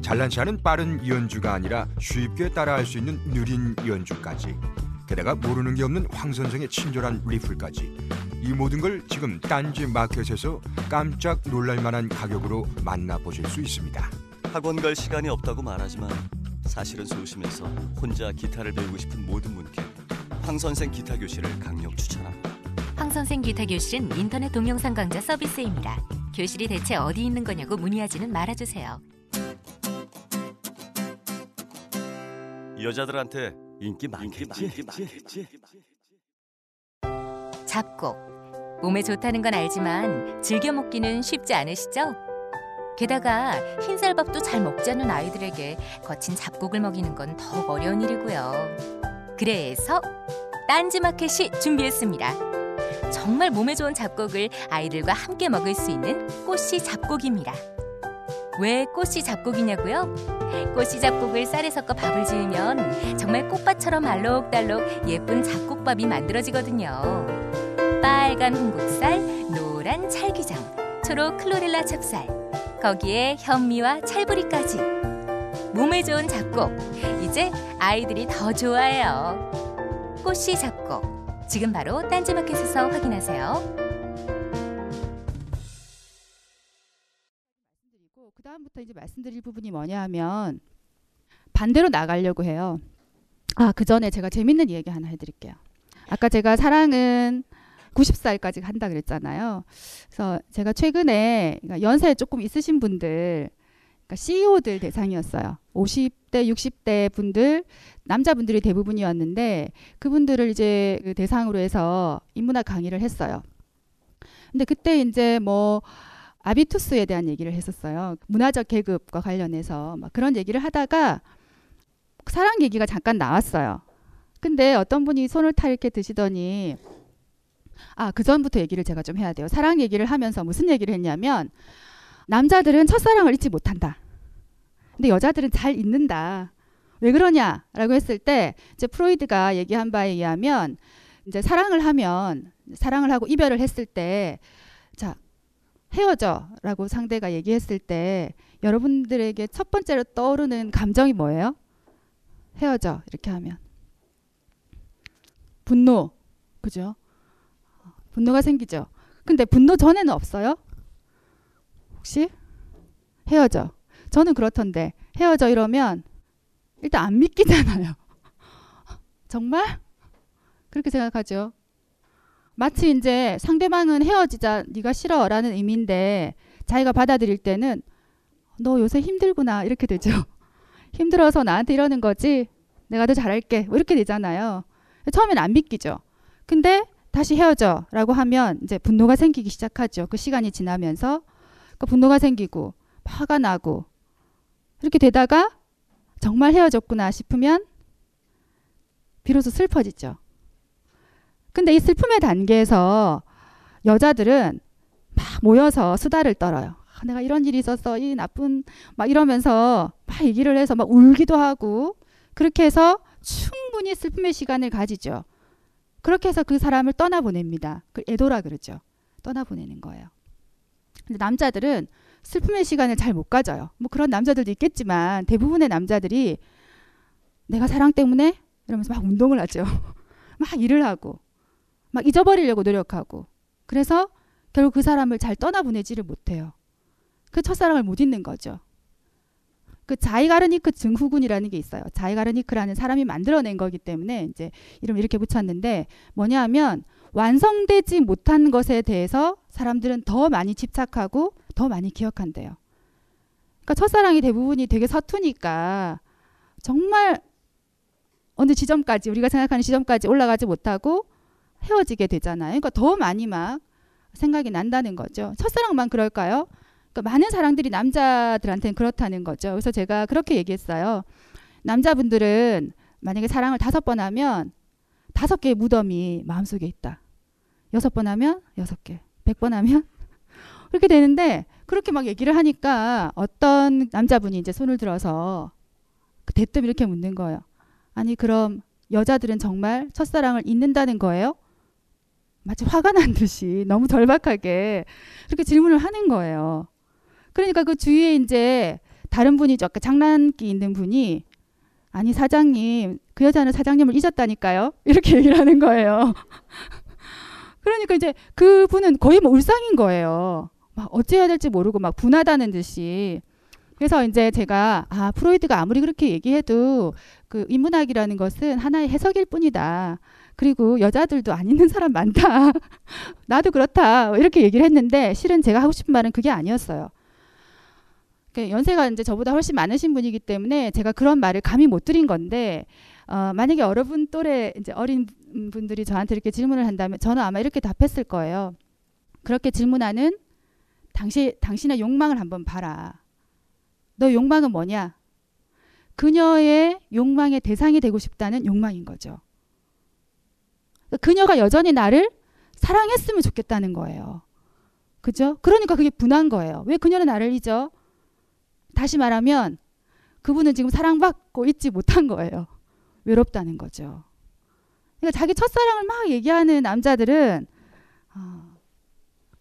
잘난치 않은 빠른 연주가 아니라 쉽게 따라할 수 있는 느린 연주까지 게다가 모르는 게 없는 황 선생의 친절한 리플까지 이 모든 걸 지금 딴지 마켓에서 깜짝 놀랄 만한 가격으로 만나보실 수 있습니다. 학원 갈 시간이 없다고 말하지만 사실은 소심해서 혼자 기타를 배우고 싶은 모든 분께 황 선생 기타 교실을 강력 추천합니다. 황선생 기타 교실은 인터넷 동영상 강좌 서비스입니다. 교실이 대체 어디 있는 거냐고 문의하지는 말아주세요. 여자들한테 인기 많겠지? 잡곡. 몸에 좋다는 건 알지만 즐겨 먹기는 쉽지 않으시죠? 게다가 흰쌀밥도 잘 먹지 않는 아이들에게 거친 잡곡을 먹이는 건 더욱 어려운 일이고요. 그래서 딴지마켓이 준비했습니다. 정말 몸에 좋은 잡곡을 아이들과 함께 먹을 수 있는 꽃씨 잡곡입니다. 왜 꽃씨 잡곡이냐고요? 꽃씨 잡곡을 쌀에 섞어 밥을 지으면 정말 꽃밭처럼 알록달록 예쁜 잡곡밥이 만들어지거든요. 빨간 홍국살, 노란 찰기장, 초록 클로렐라 찹쌀, 거기에 현미와 찰부리까지. 몸에 좋은 잡곡, 이제 아이들이 더 좋아해요. 꽃씨 잡곡, 지금 바로 딴지마켓에서 확인하세요. 그 다음부터 이제 말씀드릴 부분이 뭐냐 하면 반대로 나가려고 해요. 아, 그 전에 제가 재밌는 얘기 하나 해드릴게요. 아까 제가 사랑은 90살까지 한다 그랬잖아요. 그래서 제가 최근에 그러니까 연세 조금 있으신 분들, 그러니까 CEO들 대상이었어요. 50대, 60대 분들, 남자분들이 대부분이었는데 그분들을 이제 그 대상으로 해서 인문학 강의를 했어요. 근데 그때 이제 뭐 아비투스에 대한 얘기를 했었어요. 문화적 계급과 관련해서 막 그런 얘기를 하다가 사랑 얘기가 잠깐 나왔어요. 근데 어떤 분이 손을 타 이렇게 드시더니 아, 그 전부터 얘기를 제가 좀 해야 돼요. 사랑 얘기를 하면서 무슨 얘기를 했냐면 남자들은 첫사랑을 잊지 못한다. 근데 여자들은 잘 잊는다. 왜 그러냐라고 했을 때 이제 프로이드가 얘기한 바에 의하면 이제 사랑을 하면 사랑을 하고 이별을 했을 때 자, 헤어져라고 상대가 얘기했을 때 여러분들에게 첫 번째로 떠오르는 감정이 뭐예요? 헤어져 이렇게 하면 분노 그죠? 분노가 생기죠. 근데 분노 전에는 없어요? 혹시 헤어져. 저는 그렇던데 헤어져 이러면 일단 안 믿기잖아요. 정말? 그렇게 생각하죠. 마치 이제 상대방은 헤어지자 네가 싫어라는 의미인데 자기가 받아들일 때는 너 요새 힘들구나 이렇게 되죠. 힘들어서 나한테 이러는 거지. 내가 더 잘할게. 뭐 이렇게 되잖아요. 처음엔 안 믿기죠. 근데 다시 헤어져라고 하면 이제 분노가 생기기 시작하죠. 그 시간이 지나면서 그 분노가 생기고 화가 나고 이렇게 되다가 정말 헤어졌구나 싶으면 비로소 슬퍼지죠. 근데 이 슬픔의 단계에서 여자들은 막 모여서 수다를 떨어요. 아, 내가 이런 일이 있었어. 이 나쁜 막 이러면서 막 얘기를 해서 막 울기도 하고 그렇게 해서 충분히 슬픔의 시간을 가지죠. 그렇게 해서 그 사람을 떠나보냅니다. 그 애도라 그러죠. 떠나보내는 거예요. 근데 남자들은 슬픔의 시간을 잘 못 가져요. 뭐 그런 남자들도 있겠지만 대부분의 남자들이 내가 사랑 때문에 이러면서 막 운동을 하죠. 막 일을 하고 막 잊어버리려고 노력하고 그래서 결국 그 사람을 잘 떠나보내지를 못해요. 그 첫사랑을 못 잊는 거죠. 그 자이가르니크 증후군이라는 게 있어요. 자이가르니크라는 사람이 만들어낸 거기 때문에 이제 이름 이렇게 붙였는데 뭐냐 하면 완성되지 못한 것에 대해서 사람들은 더 많이 집착하고 더 많이 기억한대요. 그러니까 첫사랑이 대부분이 되게 서투니까 정말 어느 지점까지 우리가 생각하는 지점까지 올라가지 못하고 헤어지게 되잖아요. 그러니까 더 많이 막 생각이 난다는 거죠. 첫사랑만 그럴까요? 그러니까 많은 사랑들이 남자들한테는 그렇다는 거죠. 그래서 제가 그렇게 얘기했어요. 남자분들은 만약에 사랑을 다섯 번 하면 다섯 개의 무덤이 마음속에 있다. 여섯 번 하면 여섯 개, 백 번 하면 그렇게 되는데 그렇게 막 얘기를 하니까 어떤 남자분이 이제 손을 들어서 대뜸 이렇게 묻는 거예요. 아니 그럼 여자들은 정말 첫사랑을 잊는다는 거예요? 마치 화가 난 듯이 너무 절박하게 그렇게 질문을 하는 거예요. 그러니까 그 주위에 이제 다른 분이 아까 장난기 있는 분이 아니 사장님 그 여자는 사장님을 잊었다니까요 이렇게 얘기를 하는 거예요. 그러니까 이제 그 분은 거의 뭐 울상인 거예요. 막 어찌해야 될지 모르고 막 분하다는 듯이. 그래서 이제 제가 아 프로이드가 아무리 그렇게 얘기해도 그 인문학이라는 것은 하나의 해석일 뿐이다. 그리고 여자들도 안 있는 사람 많다. 나도 그렇다. 이렇게 얘기를 했는데 실은 제가 하고 싶은 말은 그게 아니었어요. 그러니까 연세가 이제 저보다 훨씬 많으신 분이기 때문에 제가 그런 말을 감히 못 드린 건데 어, 만약에 여러분 또래 이제 어린 분들이 저한테 이렇게 질문을 한다면 저는 아마 이렇게 답했을 거예요. 그렇게 질문하는 당신 당신의 욕망을 한번 봐라. 너 욕망은 뭐냐? 그녀의 욕망의 대상이 되고 싶다는 욕망인 거죠. 그녀가 여전히 나를 사랑했으면 좋겠다는 거예요. 그죠? 그러니까 그게 분한 거예요. 왜 그녀는 나를 잊어? 다시 말하면 그분은 지금 사랑받고 있지 못한 거예요. 외롭다는 거죠. 그러니까 자기 첫사랑을 막 얘기하는 남자들은 어,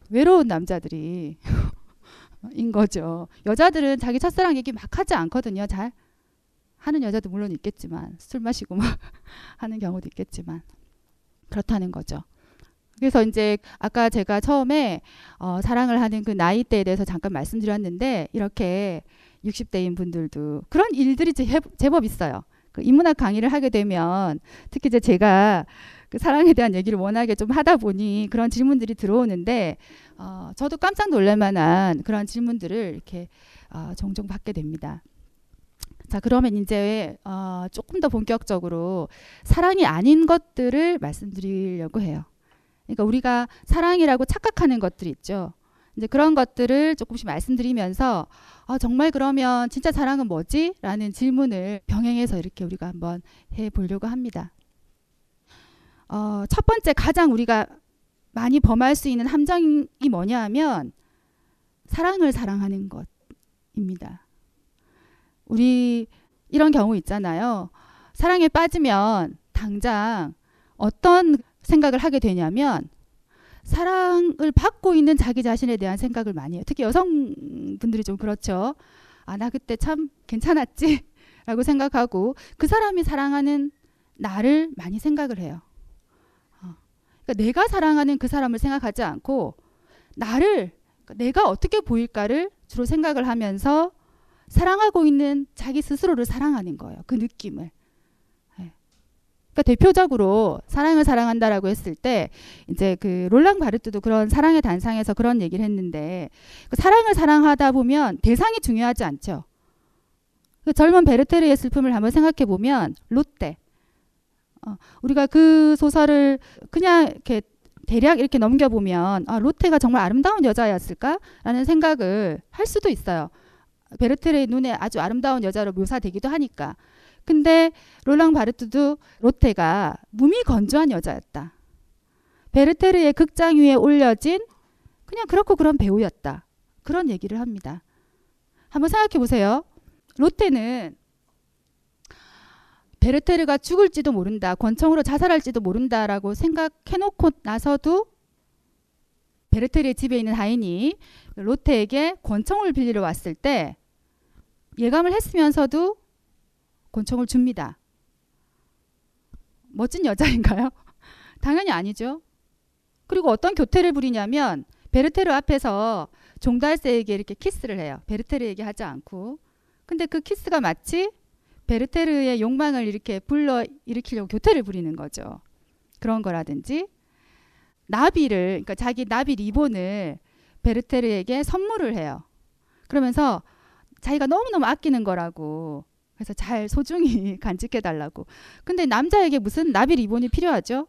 외로운 남자들이 인 거죠. 여자들은 자기 첫사랑 얘기 막 하지 않거든요. 잘 하는 여자도 물론 있겠지만 술 마시고 막 하는 경우도 있겠지만 그렇다는 거죠. 그래서 이제 아까 제가 처음에 어, 사랑을 하는 그 나이대에 대해서 잠깐 말씀드렸는데 이렇게 60대인 분들도 그런 일들이 제, 제법 있어요. 그 인문학 강의를 하게 되면 특히 이제 제가 그 사랑에 대한 얘기를 워낙에 좀 하다 보니 그런 질문들이 들어오는데 어, 저도 깜짝 놀랄 만한 그런 질문들을 이렇게 어, 종종 받게 됩니다. 자 그러면 이제 어, 조금 더 본격적으로 사랑이 아닌 것들을 말씀드리려고 해요. 그러니까 우리가 사랑이라고 착각하는 것들이 있죠. 이제 그런 것들을 조금씩 말씀드리면서 아, 정말 그러면 진짜 사랑은 뭐지? 라는 질문을 병행해서 이렇게 우리가 한번 해 보려고 합니다. 어, 첫 번째 가장 우리가 많이 범할 수 있는 함정이 뭐냐 하면 사랑을 사랑하는 것입니다. 우리 이런 경우 있잖아요. 사랑에 빠지면 당장 어떤 생각을 하게 되냐면 사랑을 받고 있는 자기 자신에 대한 생각을 많이 해요. 특히 여성분들이 좀 그렇죠. 아, 나 그때 참 괜찮았지? 라고 생각하고 그 사람이 사랑하는 나를 많이 생각을 해요. 어. 그러니까 내가 사랑하는 그 사람을 생각하지 않고 나를 그러니까 내가 어떻게 보일까를 주로 생각을 하면서 사랑하고 있는 자기 스스로를 사랑하는 거예요. 그 느낌을. 그러니까 대표적으로 사랑을 사랑한다라고 했을 때 이제 그 롤랑 바르트도 그런 사랑의 단상에서 그런 얘기를 했는데 그 사랑을 사랑하다 보면 대상이 중요하지 않죠. 그 젊은 베르테르의 슬픔을 한번 생각해 보면 롯데 어, 우리가 그 소설을 그냥 이렇게 대략 이렇게 넘겨보면 아, 로테가 정말 아름다운 여자였을까라는 생각을 할 수도 있어요. 베르테르의 눈에 아주 아름다운 여자로 묘사되기도 하니까. 근데 롤랑 바르트도 로테가 몸이 건조한 여자였다. 베르테르의 극장 위에 올려진 그냥 그렇고 그런 배우였다. 그런 얘기를 합니다. 한번 생각해 보세요. 로테는 베르테르가 죽을지도 모른다. 권총으로 자살할지도 모른다라고 생각해놓고 나서도 베르테르의 집에 있는 하인이 로테에게 권총을 빌리러 왔을 때 예감을 했으면서도 권총을 줍니다. 멋진 여자인가요? 당연히 아니죠. 그리고 어떤 교태를 부리냐면 베르테르 앞에서 종달새에게 이렇게 키스를 해요. 베르테르에게 하지 않고. 근데 그 키스가 마치 베르테르의 욕망을 이렇게 불러 일으키려고 교태를 부리는 거죠. 그런 거라든지 나비를 그러니까 자기 나비 리본을 베르테르에게 선물을 해요. 그러면서 자기가 너무너무 아끼는 거라고 그래서 잘 소중히 간직해 달라고. 근데 남자에게 무슨 나비 리본이 필요하죠?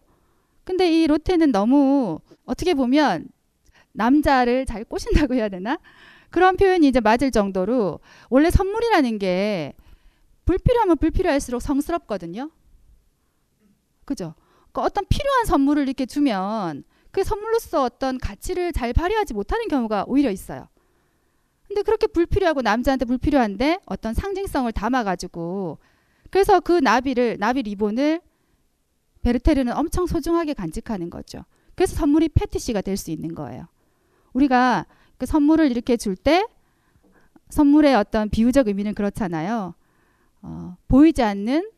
근데 이 로테는 너무 어떻게 보면 남자를 잘 꼬신다고 해야 되나? 그런 표현이 이제 맞을 정도로 원래 선물이라는 게 불필요하면 불필요할수록 성스럽거든요. 그죠? 그러니까 어떤 필요한 선물을 이렇게 주면 그 선물로서 어떤 가치를 잘 발휘하지 못하는 경우가 오히려 있어요. 근데 그렇게 불필요하고 남자한테 불필요한데 어떤 상징성을 담아가지고 그래서 그 나비를 나비 리본을 베르테르는 엄청 소중하게 간직하는 거죠. 그래서 선물이 패티시가 될 수 있는 거예요. 우리가 그 선물을 이렇게 줄 때 선물의 어떤 비유적 의미는 그렇잖아요. 어, 보이지 않는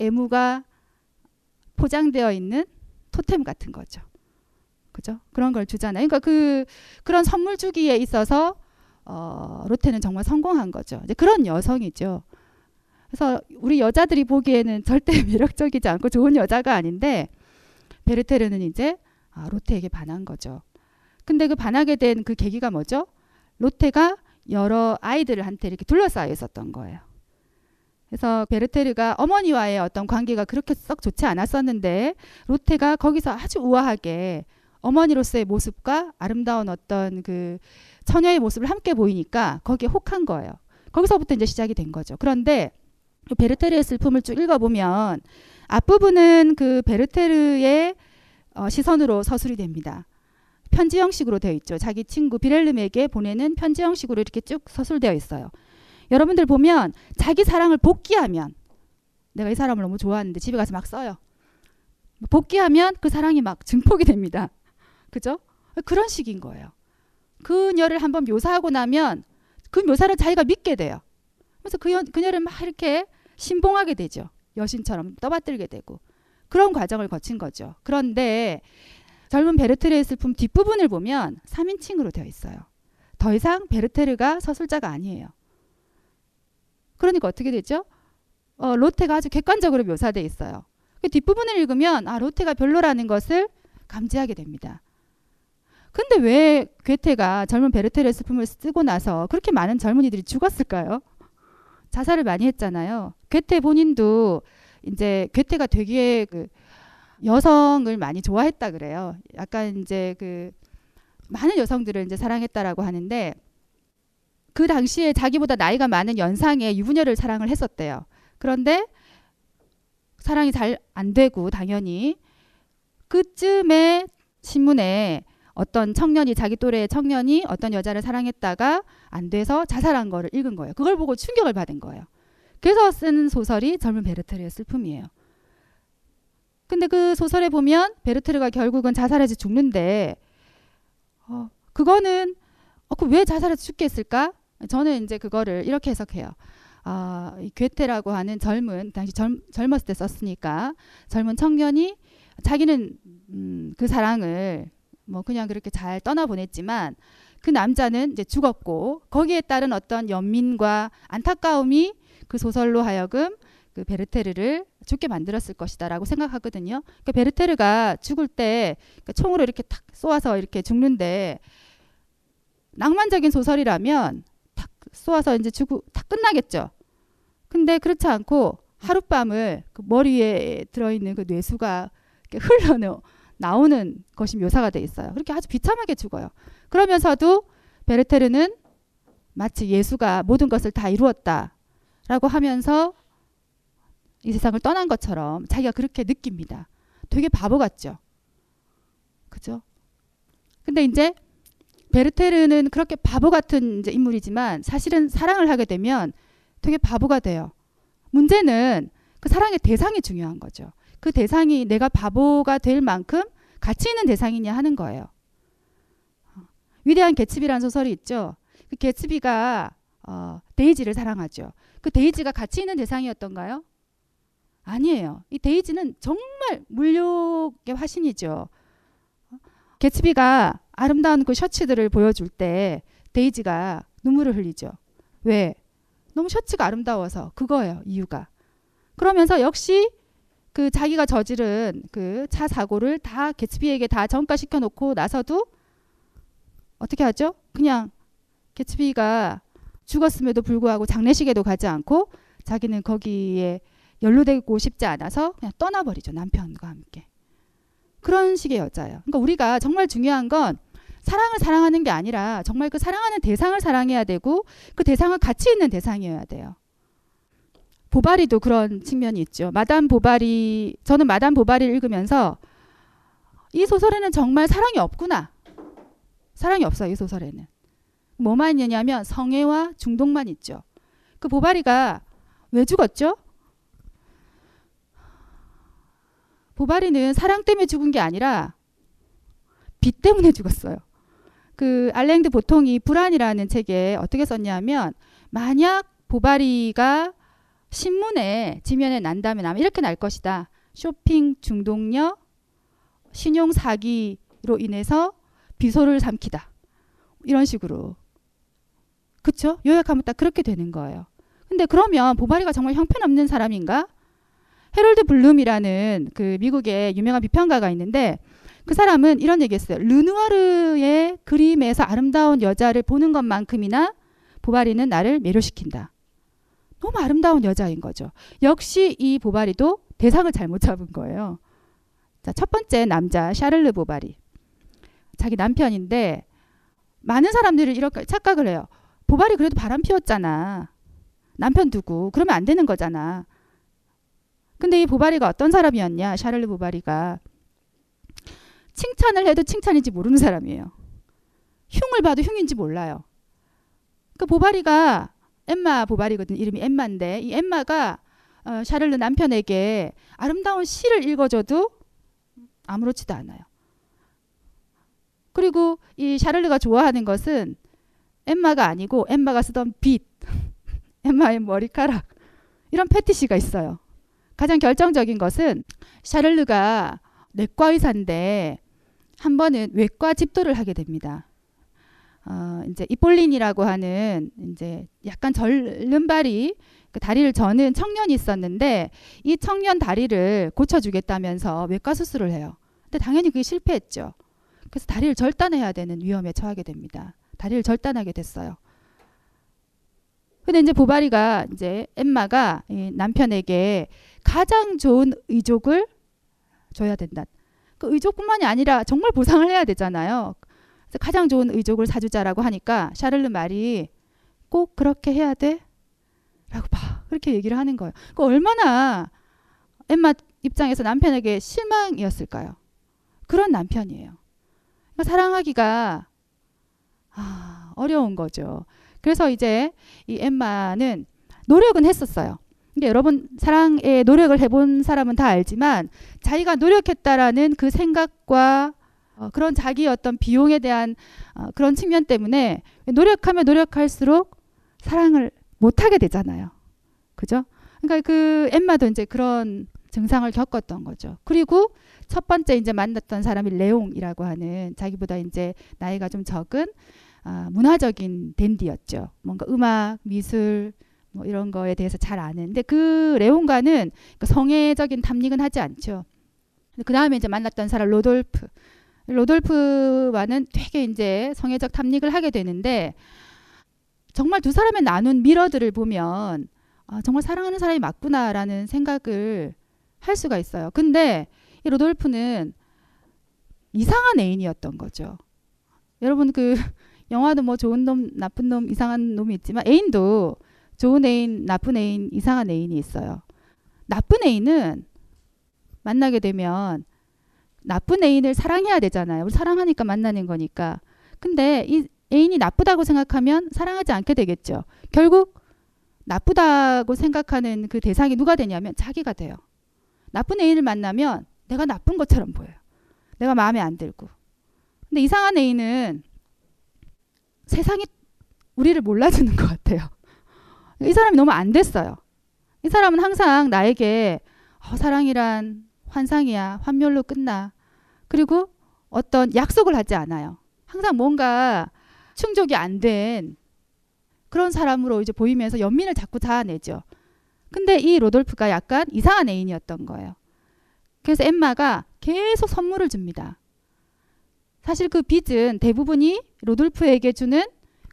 애무가 포장되어 있는 토템 같은 거죠. 그죠? 그런 걸 주잖아요. 그러니까 그 그런 선물 주기에 있어서 어, 로테는 정말 성공한 거죠. 이제 그런 여성이죠. 그래서 우리 여자들이 보기에는 절대 매력적이지 않고 좋은 여자가 아닌데 베르테르는 이제 아, 로테에게 반한 거죠. 근데 그 반하게 된 그 계기가 뭐죠? 로테가 여러 아이들한테 이렇게 둘러싸여 있었던 거예요. 그래서 베르테르가 어머니와의 어떤 관계가 그렇게 썩 좋지 않았었는데 로테가 거기서 아주 우아하게 어머니로서의 모습과 아름다운 어떤 그 처녀의 모습을 함께 보이니까 거기에 혹한 거예요. 거기서부터 이제 시작이 된 거죠. 그런데 그 베르테르의 슬픔을 쭉 읽어보면 앞부분은 그 베르테르의 어, 시선으로 서술이 됩니다. 편지 형식으로 되어 있죠. 자기 친구 비렐름에게 보내는 편지 형식으로 이렇게 쭉 서술되어 있어요. 여러분들 보면 자기 사랑을 복귀하면 내가 이 사람을 너무 좋아하는데 집에 가서 막 써요. 복귀하면 그 사랑이 막 증폭이 됩니다. 그죠? 그런 식인 거예요. 그녀를 한번 묘사하고 나면 그 묘사를 자기가 믿게 돼요. 그래서 그 여, 그녀를 막 이렇게 신봉하게 되죠. 여신처럼 떠받들게 되고 그런 과정을 거친 거죠. 그런데 젊은 베르테르의 슬픔 뒷부분을 보면 3인칭으로 되어 있어요. 더 이상 베르테르가 서술자가 아니에요. 그러니까 어떻게 되죠? 어, 로테가 아주 객관적으로 묘사되어 있어요. 그 뒷부분을 읽으면 아 로테가 별로라는 것을 감지하게 됩니다. 근데 왜 괴테가 젊은 베르테르의 슬픔을 쓰고 나서 그렇게 많은 젊은이들이 죽었을까요? 자살을 많이 했잖아요. 괴테 본인도 이제 괴테가 되게 그 여성을 많이 좋아했다 그래요. 약간 이제 그 많은 여성들을 이제 사랑했다라고 하는데 그 당시에 자기보다 나이가 많은 연상의 유부녀를 사랑을 했었대요. 그런데 사랑이 잘 안 되고 당연히 그쯤에 신문에 어떤 청년이 자기 또래의 청년이 어떤 여자를 사랑했다가 안 돼서 자살한 거를 읽은 거예요. 그걸 보고 충격을 받은 거예요. 그래서 쓴 소설이 젊은 베르테르의 슬픔이에요. 근데 그 소설에 보면 베르테르가 결국은 자살해서 죽는데 어, 그거는 어, 그왜 자살해서 죽겠을까? 저는 이제 그거를 이렇게 해석해요. 아, 이 괴테라고 하는 젊은 당시 젊, 젊었을 때 썼으니까 젊은 청년이 자기는 음, 그 사랑을 뭐 그냥 그렇게 잘 떠나 보냈지만 그 남자는 이제 죽었고 거기에 따른 어떤 연민과 안타까움이 그 소설로 하여금 그 베르테르를 죽게 만들었을 것이다라고 생각하거든요. 그러니까 베르테르가 죽을 때 그러니까 총으로 이렇게 탁 쏘아서 이렇게 죽는데 낭만적인 소설이라면 탁 쏘아서 이제 죽고 탁 끝나겠죠. 근데 그렇지 않고 하룻밤을 그 머리에 들어있는 그 뇌수가 흘러 나오는 것이 묘사가 돼 있어요. 그렇게 아주 비참하게 죽어요. 그러면서도 베르테르는 마치 예수가 모든 것을 다 이루었다라고 하면서 이 세상을 떠난 것처럼 자기가 그렇게 느낍니다. 되게 바보 같죠. 그죠? 근데 이제 베르테르는 그렇게 바보 같은 인물이지만 사실은 사랑을 하게 되면 되게 바보가 돼요. 문제는 그 사랑의 대상이 중요한 거죠. 그 대상이 내가 바보가 될 만큼 가치 있는 대상이냐 하는 거예요. 위대한 개츠비라는 소설이 있죠. 그 개츠비가 어, 데이지를 사랑하죠. 그 데이지가 가치 있는 대상이었던가요? 아니에요. 이 데이지는 정말 물욕의 화신이죠. 개츠비가 아름다운 그 셔츠들을 보여줄 때 데이지가 눈물을 흘리죠. 왜? 너무 셔츠가 아름다워서 그거예요. 이유가. 그러면서 역시 그 자기가 저지른 그 차 사고를 다 개츠비에게 다 전가시켜 놓고 나서도 어떻게 하죠? 그냥 개츠비가 죽었음에도 불구하고 장례식에도 가지 않고 자기는 거기에 연루되고 싶지 않아서 그냥 떠나버리죠. 남편과 함께. 그런 식의 여자예요. 그러니까 우리가 정말 중요한 건 사랑을 사랑하는 게 아니라 정말 그 사랑하는 대상을 사랑해야 되고 그 대상은 가치 있는 대상이어야 돼요. 보바리도 그런 측면이 있죠. 마담 보바리 저는 마담 보바리를 읽으면서 이 소설에는 정말 사랑이 없구나. 사랑이 없어요. 이 소설에는. 뭐만 있냐면 성애와 중독만 있죠. 그 보바리가 왜 죽었죠? 보바리는 사랑 때문에 죽은 게 아니라 빚 때문에 죽었어요. 그 알랭드 보통이 불안이라는 책에 어떻게 썼냐면 만약 보바리가 신문에 지면에 난다면 아마 이렇게 날 것이다. 쇼핑 중독녀, 신용 사기로 인해서 비소를 삼키다. 이런 식으로. 그쵸? 요약하면 딱 그렇게 되는 거예요. 근데 그러면 보바리가 정말 형편없는 사람인가? 헤럴드 블룸이라는 그 미국의 유명한 비평가가 있는데 그 사람은 이런 얘기했어요. 르누아르의 그림에서 아름다운 여자를 보는 것만큼이나 보바리는 나를 매료시킨다. 너무 아름다운 여자인 거죠. 역시 이 보바리도 대상을 잘못 잡은 거예요. 자, 첫 번째 남자 샤를르 보바리. 자기 남편인데 많은 사람들이 이렇게 착각을 해요. 보바리 그래도 바람 피웠잖아. 남편 두고 그러면 안 되는 거잖아. 근데 이 보바리가 어떤 사람이었냐? 샤를르 보바리가 칭찬을 해도 칭찬인지 모르는 사람이에요. 흉을 봐도 흉인지 몰라요. 그 보바리가 엠마 보바리거든. 이름이 엠마인데 이 엠마가 어, 샤를르 남편에게 아름다운 시를 읽어줘도 아무렇지도 않아요. 그리고 이 샤를르가 좋아하는 것은 엠마가 아니고 엠마가 쓰던 빗, 엠마의 머리카락 이런 패티시가 있어요. 가장 결정적인 것은 샤를르가 내과 의사인데 한 번은 외과 집도를 하게 됩니다. 어, 이제 이폴린이라고 하는 이제 약간 절름발이 그 다리를 저는 청년이 있었는데 이 청년 다리를 고쳐주겠다면서 외과 수술을 해요. 근데 당연히 그게 실패했죠. 그래서 다리를 절단해야 되는 위험에 처하게 됩니다. 다리를 절단하게 됐어요. 근데 이제 보바리가 이제 엠마가 남편에게 가장 좋은 의족을 줘야 된다. 그 의족뿐만이 아니라 정말 보상을 해야 되잖아요. 가장 좋은 의족을 사주자라고 하니까 샤를르 말이 꼭 그렇게 해야 돼? 라고 막 그렇게 얘기를 하는 거예요. 그 얼마나 엠마 입장에서 남편에게 실망이었을까요? 그런 남편이에요. 그러니까 사랑하기가 아, 어려운 거죠. 그래서 이제 이 엠마는 노력은 했었어요. 근데 여러분 사랑에 노력을 해본 사람은 다 알지만 자기가 노력했다라는 그 생각과 어, 그런 자기 어떤 비용에 대한 어, 그런 측면 때문에 노력하면 노력할수록 사랑을 못하게 되잖아요. 그죠? 그러니까 그 엠마도 이제 그런 증상을 겪었던 거죠. 그리고 첫 번째 이제 만났던 사람이 레옹이라고 하는 자기보다 이제 나이가 좀 적은 아, 문화적인 댄디였죠. 뭔가 음악, 미술 뭐 이런 거에 대해서 잘 아는. 근데 그 레옹과는 그 성애적인 탐닉은 하지 않죠. 그 다음에 이제 만났던 사람 로돌프. 로돌프와는 되게 이제 성애적 탐닉을 하게 되는데 정말 두 사람의 나눈 미러들을 보면 아, 정말 사랑하는 사람이 맞구나라는 생각을 할 수가 있어요. 근데 이 로돌프는 이상한 애인이었던 거죠. 여러분 그 영화도 뭐 좋은 놈, 나쁜 놈, 이상한 놈이 있지만 애인도 좋은 애인, 나쁜 애인, 이상한 애인이 있어요. 나쁜 애인은 만나게 되면 나쁜 애인을 사랑해야 되잖아요. 사랑하니까 만나는 거니까. 근데 이 애인이 나쁘다고 생각하면 사랑하지 않게 되겠죠. 결국 나쁘다고 생각하는 그 대상이 누가 되냐면 자기가 돼요. 나쁜 애인을 만나면 내가 나쁜 것처럼 보여요. 내가 마음에 안 들고. 근데 이상한 애인은 세상이 우리를 몰라주는 것 같아요. 이 사람이 너무 안 됐어요. 이 사람은 항상 나에게 어, 사랑이란 환상이야. 환멸로 끝나. 그리고 어떤 약속을 하지 않아요. 항상 뭔가 충족이 안 된 그런 사람으로 이제 보이면서 연민을 자꾸 자아내죠. 근데 이 로돌프가 약간 이상한 애인이었던 거예요. 그래서 엠마가 계속 선물을 줍니다. 사실 그 빚은 대부분이 로돌프에게 주는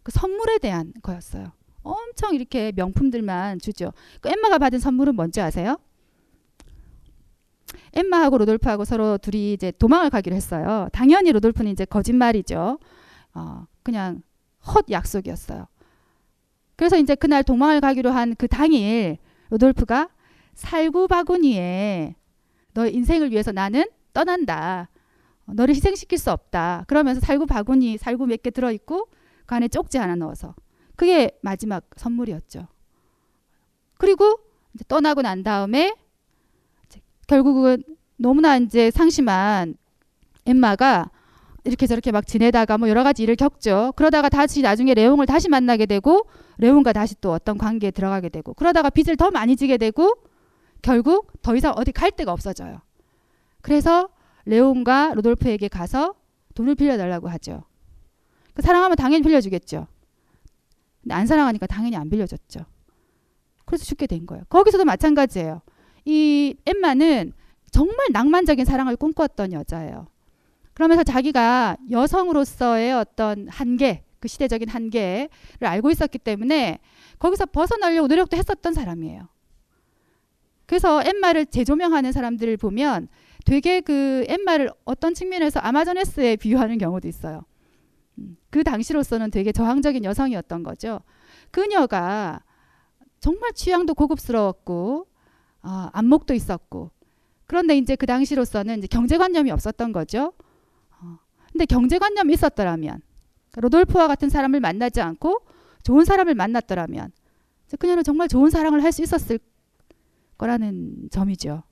그 선물에 대한 거였어요. 엄청 이렇게 명품들만 주죠. 그 엠마가 받은 선물은 뭔지 아세요? 엠마하고 로돌프하고 서로 둘이 이제 도망을 가기로 했어요. 당연히 로돌프는 이제 거짓말이죠. 어, 그냥 헛 약속이었어요. 그래서 이제 그날 도망을 가기로 한 그 당일 로돌프가 살구 바구니에 너 인생을 위해서 나는 떠난다. 어, 너를 희생시킬 수 없다. 그러면서 살구 바구니 살구 몇 개 들어 있고 그 안에 쪽지 하나 넣어서 그게 마지막 선물이었죠. 그리고 떠나고 난 다음에 결국은 너무나 이제 상심한 엠마가 이렇게 저렇게 막 지내다가 뭐 여러 가지 일을 겪죠. 그러다가 다시 나중에 레옹을 다시 만나게 되고 레옹과 다시 또 어떤 관계에 들어가게 되고 그러다가 빚을 더 많이 지게 되고 결국 더 이상 어디 갈 데가 없어져요. 그래서 레옹과 로돌프에게 가서 돈을 빌려달라고 하죠. 그 사랑하면 당연히 빌려주겠죠. 근데 안 사랑하니까 당연히 안 빌려줬죠. 그래서 죽게 된 거예요. 거기서도 마찬가지예요. 이 엠마는 정말 낭만적인 사랑을 꿈꿨던 여자예요. 그러면서 자기가 여성으로서의 어떤 한계, 그 시대적인 한계를 알고 있었기 때문에 거기서 벗어나려고 노력도 했었던 사람이에요. 그래서 엠마를 재조명하는 사람들을 보면 되게 그 엠마를 어떤 측면에서 아마존에스에 비유하는 경우도 있어요. 음, 그 당시로서는 되게 저항적인 여성이었던 거죠. 그녀가 정말 취향도 고급스러웠고 어, 안목도 있었고 그런데 이제 그 당시로서는 이제 경제관념이 없었던 거죠. 어, 근데 경제관념이 있었더라면 로돌프와 같은 사람을 만나지 않고 좋은 사람을 만났더라면 그녀는 정말 좋은 사랑을 할 수 있었을 거라는 점이죠.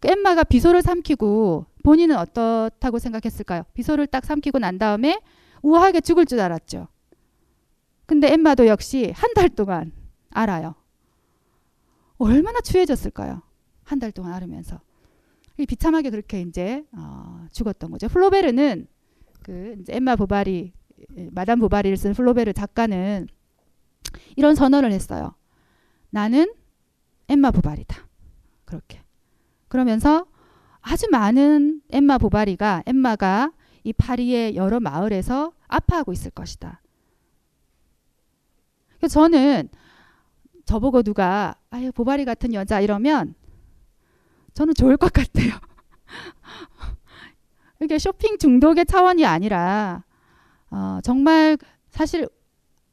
그 엠마가 비소를 삼키고 본인은 어떻다고 생각했을까요? 비소를 딱 삼키고 난 다음에 우아하게 죽을 줄 알았죠. 근데 엠마도 역시 한 달 동안 알아요. 얼마나 추해졌을까요? 한 달 동안 앓으면서. 비참하게 그렇게 이제 어, 죽었던 거죠. 플로베르는 그 이제 엠마 보바리 마담 보바리를 쓴 플로베르 작가는 이런 선언을 했어요. 나는 엠마 보바리다. 그렇게. 그러면서 아주 많은 엠마 보바리가 엠마가 이 파리의 여러 마을에서 아파하고 있을 것이다. 저는 저보고 누가 아유 보바리 같은 여자 이러면 저는 좋을 것 같아요. 이게 쇼핑 중독의 차원이 아니라 어, 정말 사실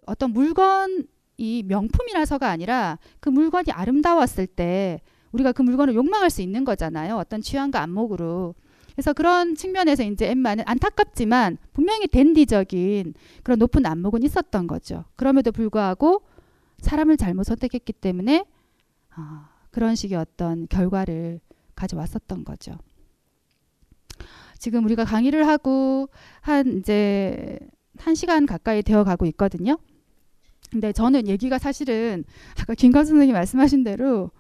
어떤 물건이 명품이라서가 아니라 그 물건이 아름다웠을 때 우리가 그 물건을 욕망할 수 있는 거잖아요. 어떤 취향과 안목으로. 그래서 그런 측면에서 이제 엠마는 안타깝지만 분명히 댄디적인 그런 높은 안목은 있었던 거죠. 그럼에도 불구하고 사람을 잘못 선택했기 때문에 어, 그런 식의 어떤 결과를 가져왔었던 거죠. 지금 우리가 강의를 하고 한 이제 한 시간 가까이 되어 가고 있거든요. 근데 저는 얘기가 사실은 아까 김관 선생님 말씀하신 대로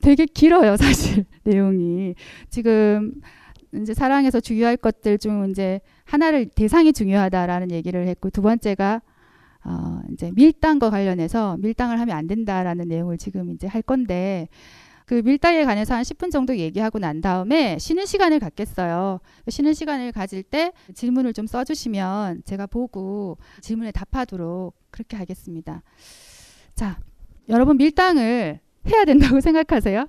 되게 길어요, 사실 내용이. 지금 이제 사랑에서 중요할 것들 중 이제 하나를 대상이 중요하다라는 얘기를 했고 두 번째가 어 이제 밀당과 관련해서 밀당을 하면 안 된다라는 내용을 지금 이제 할 건데 그 밀당에 관해서 한 10분 정도 얘기하고 난 다음에 쉬는 시간을 갖겠어요. 쉬는 시간을 가질 때 질문을 좀 써주시면 제가 보고 질문에 답하도록 그렇게 하겠습니다. 자, 여러분 밀당을 해야 된다고 생각하세요?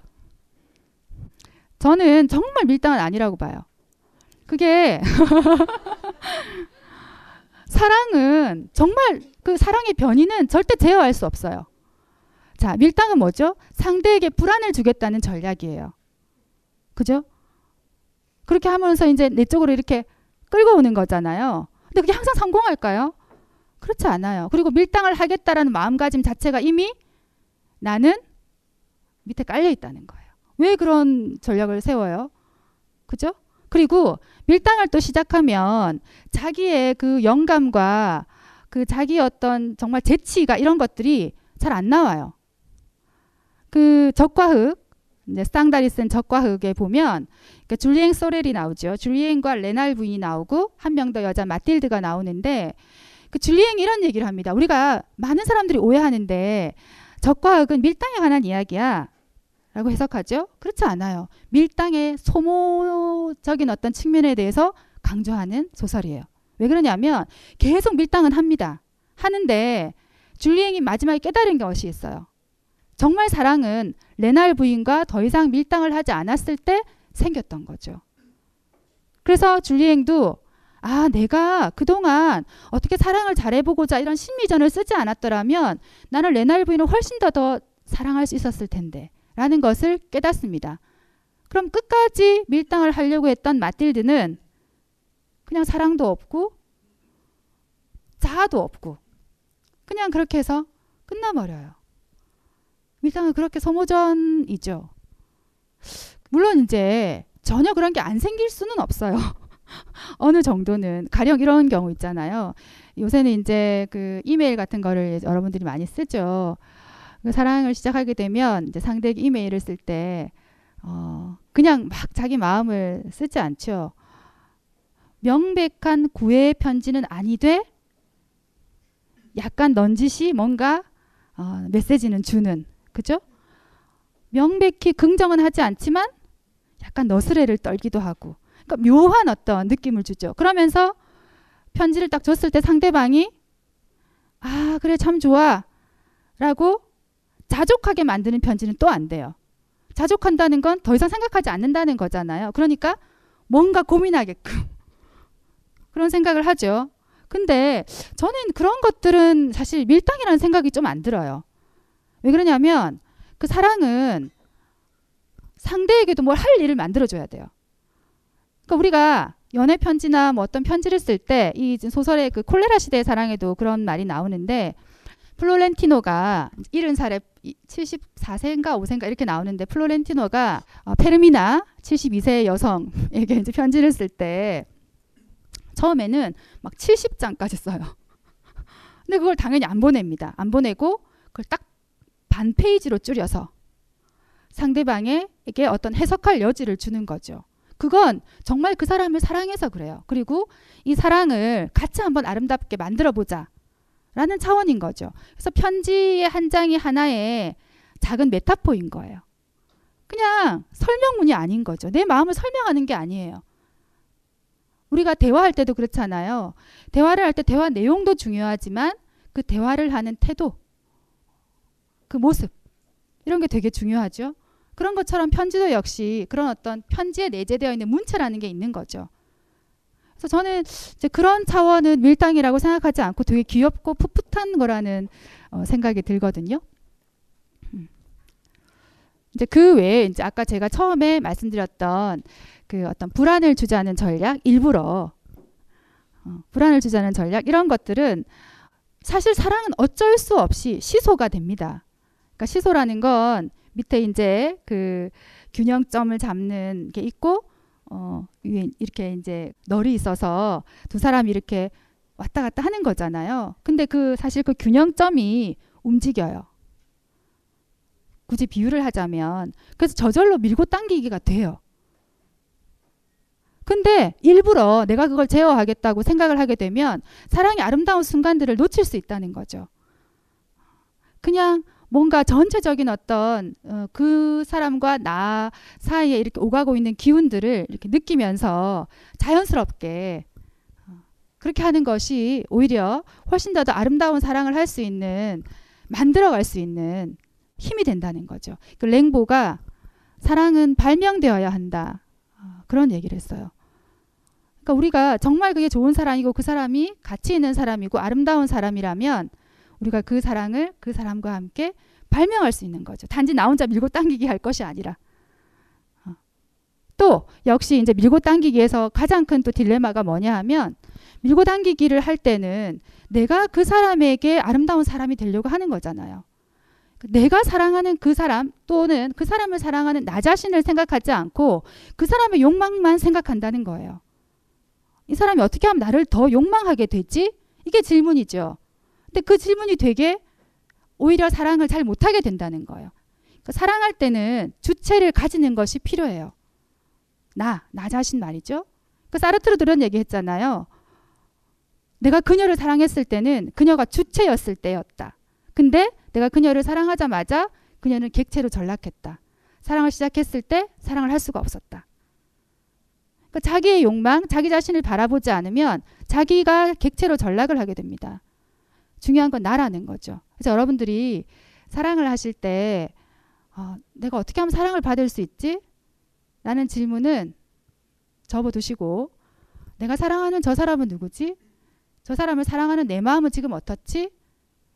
저는 정말 밀당은 아니라고 봐요. 그게 사랑은 정말 그 사랑의 변이는 절대 제어할 수 없어요. 자, 밀당은 뭐죠? 상대에게 불안을 주겠다는 전략이에요. 그죠? 그렇게 하면서 이제 내 쪽으로 이렇게 끌고 오는 거잖아요. 근데 그게 항상 성공할까요? 그렇지 않아요. 그리고 밀당을 하겠다라는 마음가짐 자체가 이미 나는 밑에 깔려 있다는 거예요. 왜 그런 전략을 세워요? 그죠? 그리고 밀당을 또 시작하면 자기의 그 영감과 그 자기 어떤 정말 재치가 이런 것들이 잘 안 나와요. 그 적과 흑, 이제 스탕다리 쓴 적과 흑에 보면 그러니까 줄리엥 소렐이 나오죠. 줄리엥과 레날 부인이 나오고 한 명 더 여자 마틸드가 나오는데 그 줄리엥이 이런 얘기를 합니다. 우리가 많은 사람들이 오해하는데 적과 흑은 밀당에 관한 이야기야. 라고 해석하죠? 그렇지 않아요. 밀당의 소모적인 어떤 측면에 대해서 강조하는 소설이에요. 왜 그러냐면 계속 밀당은 합니다. 하는데 줄리앵이 마지막에 깨달은 것이 있어요. 정말 사랑은 레날 부인과 더 이상 밀당을 하지 않았을 때 생겼던 거죠. 그래서 줄리앵도 아, 내가 그동안 어떻게 사랑을 잘해보고자 이런 심리전을 쓰지 않았더라면 나는 레날 부인을 훨씬 더 더 사랑할 수 있었을 텐데 라는 것을 깨닫습니다. 그럼 끝까지 밀당을 하려고 했던 마틸드는 그냥 사랑도 없고 자아도 없고 그냥 그렇게 해서 끝나버려요. 밀당은 그렇게 소모전이죠. 물론 이제 전혀 그런 게 안 생길 수는 없어요. 어느 정도는 가령 이런 경우 있잖아요. 요새는 이제 그 이메일 같은 거를 여러분들이 많이 쓰죠. 그 사랑을 시작하게 되면 이제 상대에게 이메일을 쓸때 어, 그냥 막 자기 마음을 쓰지 않죠. 명백한 구애 편지는 아니되 약간 넌지시 뭔가 어, 메시지는 주는 그죠? 명백히 긍정은 하지 않지만 약간 너스레를 떨기도 하고 그러니까 묘한 어떤 느낌을 주죠. 그러면서 편지를 딱 줬을 때 상대방이 아 그래 참 좋아 라고 자족하게 만드는 편지는 또 안 돼요. 자족한다는 건 더 이상 생각하지 않는다는 거잖아요. 그러니까 뭔가 고민하게끔 그런 생각을 하죠. 근데 저는 그런 것들은 사실 밀당이라는 생각이 좀 안 들어요. 왜 그러냐면 그 사랑은 상대에게도 뭘 할 일을 만들어줘야 돼요. 그러니까 우리가 연애 편지나 뭐 어떤 편지를 쓸 때 이 소설의 그 콜레라 시대의 사랑에도 그런 말이 나오는데 플로렌티노가 70살에 74세인가 5세인가 이렇게 나오는데 플로렌티노가 어, 페르미나 72세의 여성에게 이제 편지를 쓸 때 처음에는 막 70장까지 써요. 근데 그걸 당연히 안 보냅니다. 안 보내고 그걸 딱 반 페이지로 줄여서 상대방에게 어떤 해석할 여지를 주는 거죠. 그건 정말 그 사람을 사랑해서 그래요. 그리고 이 사랑을 같이 한번 아름답게 만들어 보자. 라는 차원인 거죠. 그래서 편지의 한 장이 하나의 작은 메타포인 거예요. 그냥 설명문이 아닌 거죠. 내 마음을 설명하는 게 아니에요. 우리가 대화할 때도 그렇잖아요. 대화를 할 때 대화 내용도 중요하지만 그 대화를 하는 태도, 그 모습, 이런 게 되게 중요하죠. 그런 것처럼 편지도 역시 그런 어떤 편지에 내재되어 있는 문체라는 게 있는 거죠. 그래서 저는 이제 그런 차원은 밀당이라고 생각하지 않고 되게 귀엽고 풋풋한 거라는 어, 생각이 들거든요. 음. 이제 그 외에 이제 아까 제가 처음에 말씀드렸던 그 어떤 불안을 주자는 전략 일부러 어, 불안을 주자는 전략 이런 것들은 사실 사랑은 어쩔 수 없이 시소가 됩니다. 그러니까 시소라는 건 밑에 이제 그 균형점을 잡는 게 있고 어 이렇게 이제 널이 있어서 두 사람이 이렇게 왔다 갔다 하는 거잖아요. 근데 그 사실 그 균형점이 움직여요. 굳이 비유를 하자면 그래서 저절로 밀고 당기기가 돼요. 근데 일부러 내가 그걸 제어하겠다고 생각을 하게 되면 사랑의 아름다운 순간들을 놓칠 수 있다는 거죠. 그냥 뭔가 전체적인 어떤 어, 그 사람과 나 사이에 이렇게 오가고 있는 기운들을 이렇게 느끼면서 자연스럽게 어, 그렇게 하는 것이 오히려 훨씬 더, 더 아름다운 사랑을 할 수 있는 만들어갈 수 있는 힘이 된다는 거죠. 그 랭보가 사랑은 발명되어야 한다 어, 그런 얘기를 했어요. 그러니까 우리가 정말 그게 좋은 사람이고 그 사람이 가치 있는 사람이고 아름다운 사람이라면 우리가 그 사랑을 그 사람과 함께 발명할 수 있는 거죠. 단지 나 혼자 밀고 당기기 할 것이 아니라. 어. 또 역시 이제 밀고 당기기에서 가장 큰 또 딜레마가 뭐냐 하면 밀고 당기기를 할 때는 내가 그 사람에게 아름다운 사람이 되려고 하는 거잖아요. 내가 사랑하는 그 사람 또는 그 사람을 사랑하는 나 자신을 생각하지 않고 그 사람의 욕망만 생각한다는 거예요. 이 사람이 어떻게 하면 나를 더 욕망하게 되지? 이게 질문이죠. 근데 그 질문이 되게 오히려 사랑을 잘 못하게 된다는 거예요. 그러니까 사랑할 때는 주체를 가지는 것이 필요해요. 나, 나 자신 말이죠. 그 사르트르도 이런 얘기 했잖아요. 내가 그녀를 사랑했을 때는 그녀가 주체였을 때였다. 근데 내가 그녀를 사랑하자마자 그녀는 객체로 전락했다. 사랑을 시작했을 때 사랑을 할 수가 없었다. 그러니까 자기의 욕망, 자기 자신을 바라보지 않으면 자기가 객체로 전락을 하게 됩니다. 중요한 건 나라는 거죠. 그래서 여러분들이 사랑을 하실 때 어, 내가 어떻게 하면 사랑을 받을 수 있지? 라는 질문은 접어두시고 내가 사랑하는 저 사람은 누구지? 저 사람을 사랑하는 내 마음은 지금 어떻지?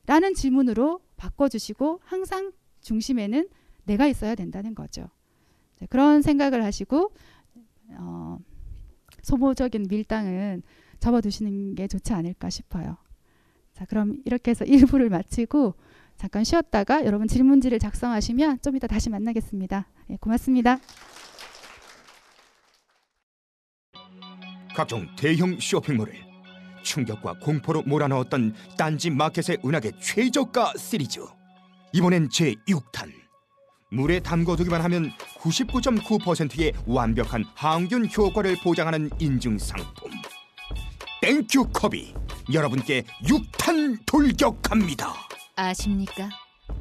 라는 질문으로 바꿔주시고 항상 중심에는 내가 있어야 된다는 거죠. 그런 생각을 하시고 어, 소모적인 밀당은 접어두시는 게 좋지 않을까 싶어요. 자, 그럼 이렇게 해서 1부를 마치고 잠깐 쉬었다가 여러분 질문지를 작성하시면 좀 이따 다시 만나겠습니다. 예, 고맙습니다. 각종 대형 쇼핑몰을 충격과 공포로 몰아넣었던 딴지 마켓의 은하계 최저가 시리즈 이번엔 제6탄 물에 담궈두기만 하면 99.9%의 완벽한 항균 효과를 보장하는 인증 상품 땡큐 컵이 여러분께 6탄 돌격합니다 아십니까?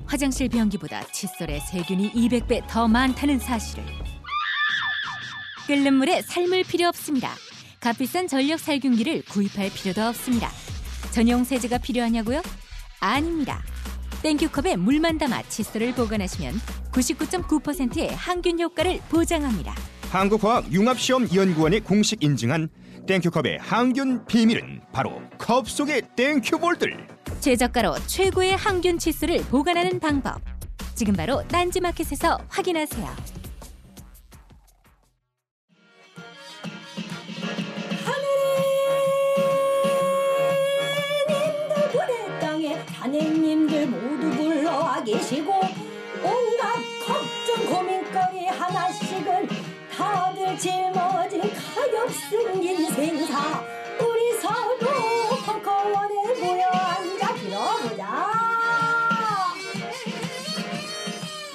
화장실 변기보다 칫솔에 세균이 200배 더 많다는 사실을. 끓는 물에 삶을 필요 없습니다. 값비싼 전력 살균기를 구입할 필요도 없습니다. 전용 세제가 필요하냐고요? 아닙니다. 땡큐컵에 물만 담아 칫솔을 보관하시면 99.9%의 항균 효과를 보장합니다. 한국화학융합시험연구원이 공식 인증한 땡큐컵의 항균 비밀은 바로 컵 속의 땡큐볼들 최저가로 최고의 항균 칫솔을 보관하는 방법. 지금 바로 딴지마켓에서 확인하세요. 하느님들 모두 불러와 계시고 온갖 걱정 고민거리 하나씩은 다들 짊어진 가엾은 인생사. 우리 서로 벙커원에 모여 앉아 빌어보자.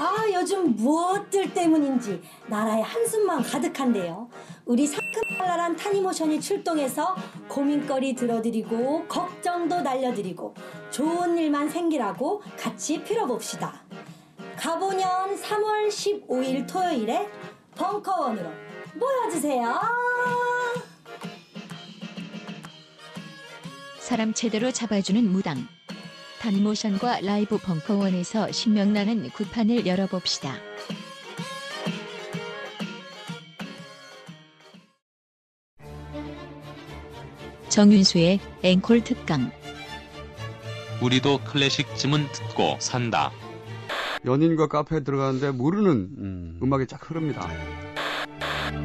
아 요즘 무엇들 때문인지 나라에 한숨만 가득한데요 우리 상큼발랄한 타니모션이 출동해서 고민거리 들어드리고 걱정도 날려드리고 좋은 일만 생기라고 같이 빌어봅시다 가보년 3월 15일 토요일에 벙커원으로 모여주세요 사람 제대로 잡아주는 무당. 단모션과 라이브 벙커원에서 신명나는 구판을 열어봅시다. 정윤수의 앵콜 특강. 우리도 클래식쯤은 듣고 산다. 연인과 카페에 들어가는데 모르는 음. 악이쫙 흐릅니다.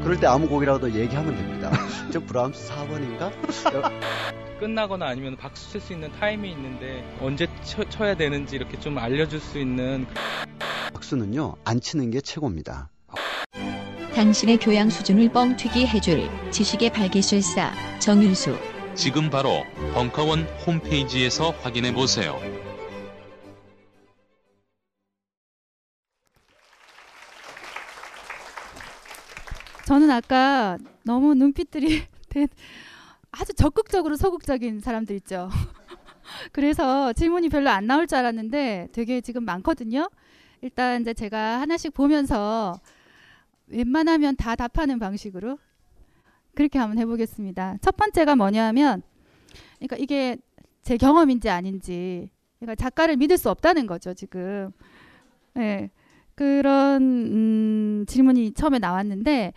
그럴 때 아무 곡이라도 얘기하면 됩니다. 저 브람스 4번인가? 끝나거나 아니면 박수 칠 수 있는 타임이 있는데 언제 쳐, 쳐야 되는지 이렇게 좀 알려줄 수 있는 박수는요 안 치는 게 최고입니다. 당신의 교양 수준을 뻥튀기 해줄 지식의 발기술사 정윤수. 지금 바로 벙커원 홈페이지에서 확인해 보세요. 저는 아까 너무 눈빛들이 대- 아주 적극적으로 소극적인 사람들 있죠. 그래서 질문이 별로 안 나올 줄 알았는데 되게 지금 많거든요. 일단 이제 제가 하나씩 보면서 웬만하면 다 답하는 방식으로 그렇게 한번 해보겠습니다. 첫 번째가 뭐냐면, 그러니까 이게 제 경험인지 아닌지, 그러니까 작가를 믿을 수 없다는 거죠 지금. 네, 그런 음, 질문이 처음에 나왔는데,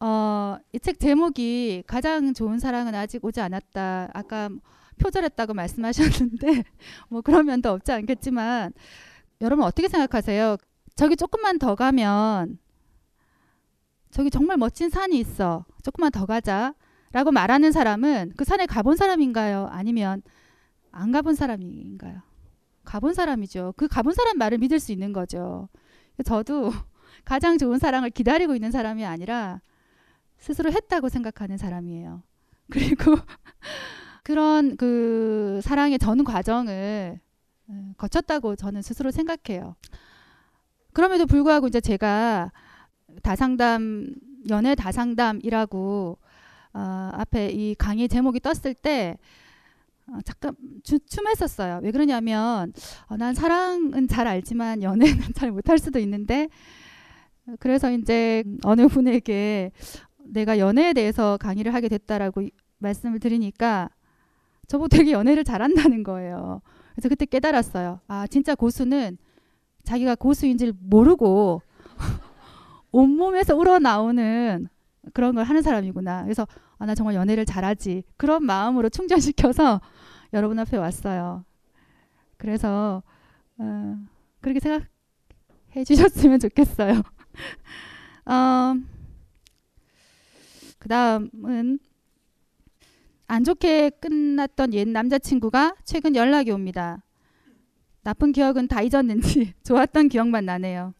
어, 이 책 제목이 가장 좋은 사랑은 아직 오지 않았다. 아까 표절했다고 말씀하셨는데, 뭐 그런 면도 없지 않겠지만, 여러분 어떻게 생각하세요? 저기 조금만 더 가면 저기 정말 멋진 산이 있어. 조금만 더 가자. 라고 말하는 사람은 그 산에 가본 사람인가요? 아니면 안 가본 사람인가요? 가본 사람이죠. 그 가본 사람 말을 믿을 수 있는 거죠. 저도 가장 좋은 사랑을 기다리고 있는 사람이 아니라 스스로 했다고 생각하는 사람이에요. 그리고 그런 그 사랑의 전 과정을 어, 거쳤다고 저는 스스로 생각해요. 그럼에도 불구하고 이제 제가 다상담 연애 다상담이라고 어, 앞에 이 강의 제목이 떴을 때 어, 잠깐 주, 춤했었어요. 왜 그러냐면 어, 난 사랑은 잘 알지만 연애는 잘 못할 수도 있는데 그래서 이제 어느 분에게 내가 연애에 대해서 강의를 하게 됐다라고 이- 말씀을 드리니까 저보고 되게 연애를 잘한다는 거예요. 그래서 그때 깨달았어요. 아, 진짜 고수는 자기가 고수인지를 모르고 온몸에서 우러나오는 그런 걸 하는 사람이구나. 그래서 아, 나 정말 연애를 잘하지. 그런 마음으로 충전시켜서 여러분 앞에 왔어요. 그래서 어, 그렇게 생각해 주셨으면 좋겠어요. 어, 그 다음은 안 좋게 끝났던 옛 남자친구가 최근 연락이 옵니다. 나쁜 기억은 다 잊었는지 좋았던 기억만 나네요.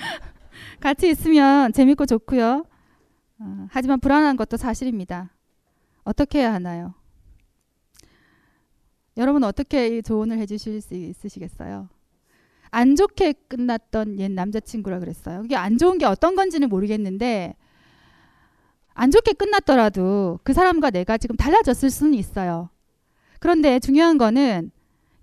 같이 있으면 재밌고 좋고요. 어, 하지만 불안한 것도 사실입니다. 어떻게 해야 하나요? 여러분 어떻게 이 조언을 해주실 수 있으시겠어요? 안 좋게 끝났던 옛 남자친구라 그랬어요. 이게 안 좋은 게 어떤 건지는 모르겠는데 안 좋게 끝났더라도 그 사람과 내가 지금 달라졌을 수는 있어요. 그런데 중요한 거는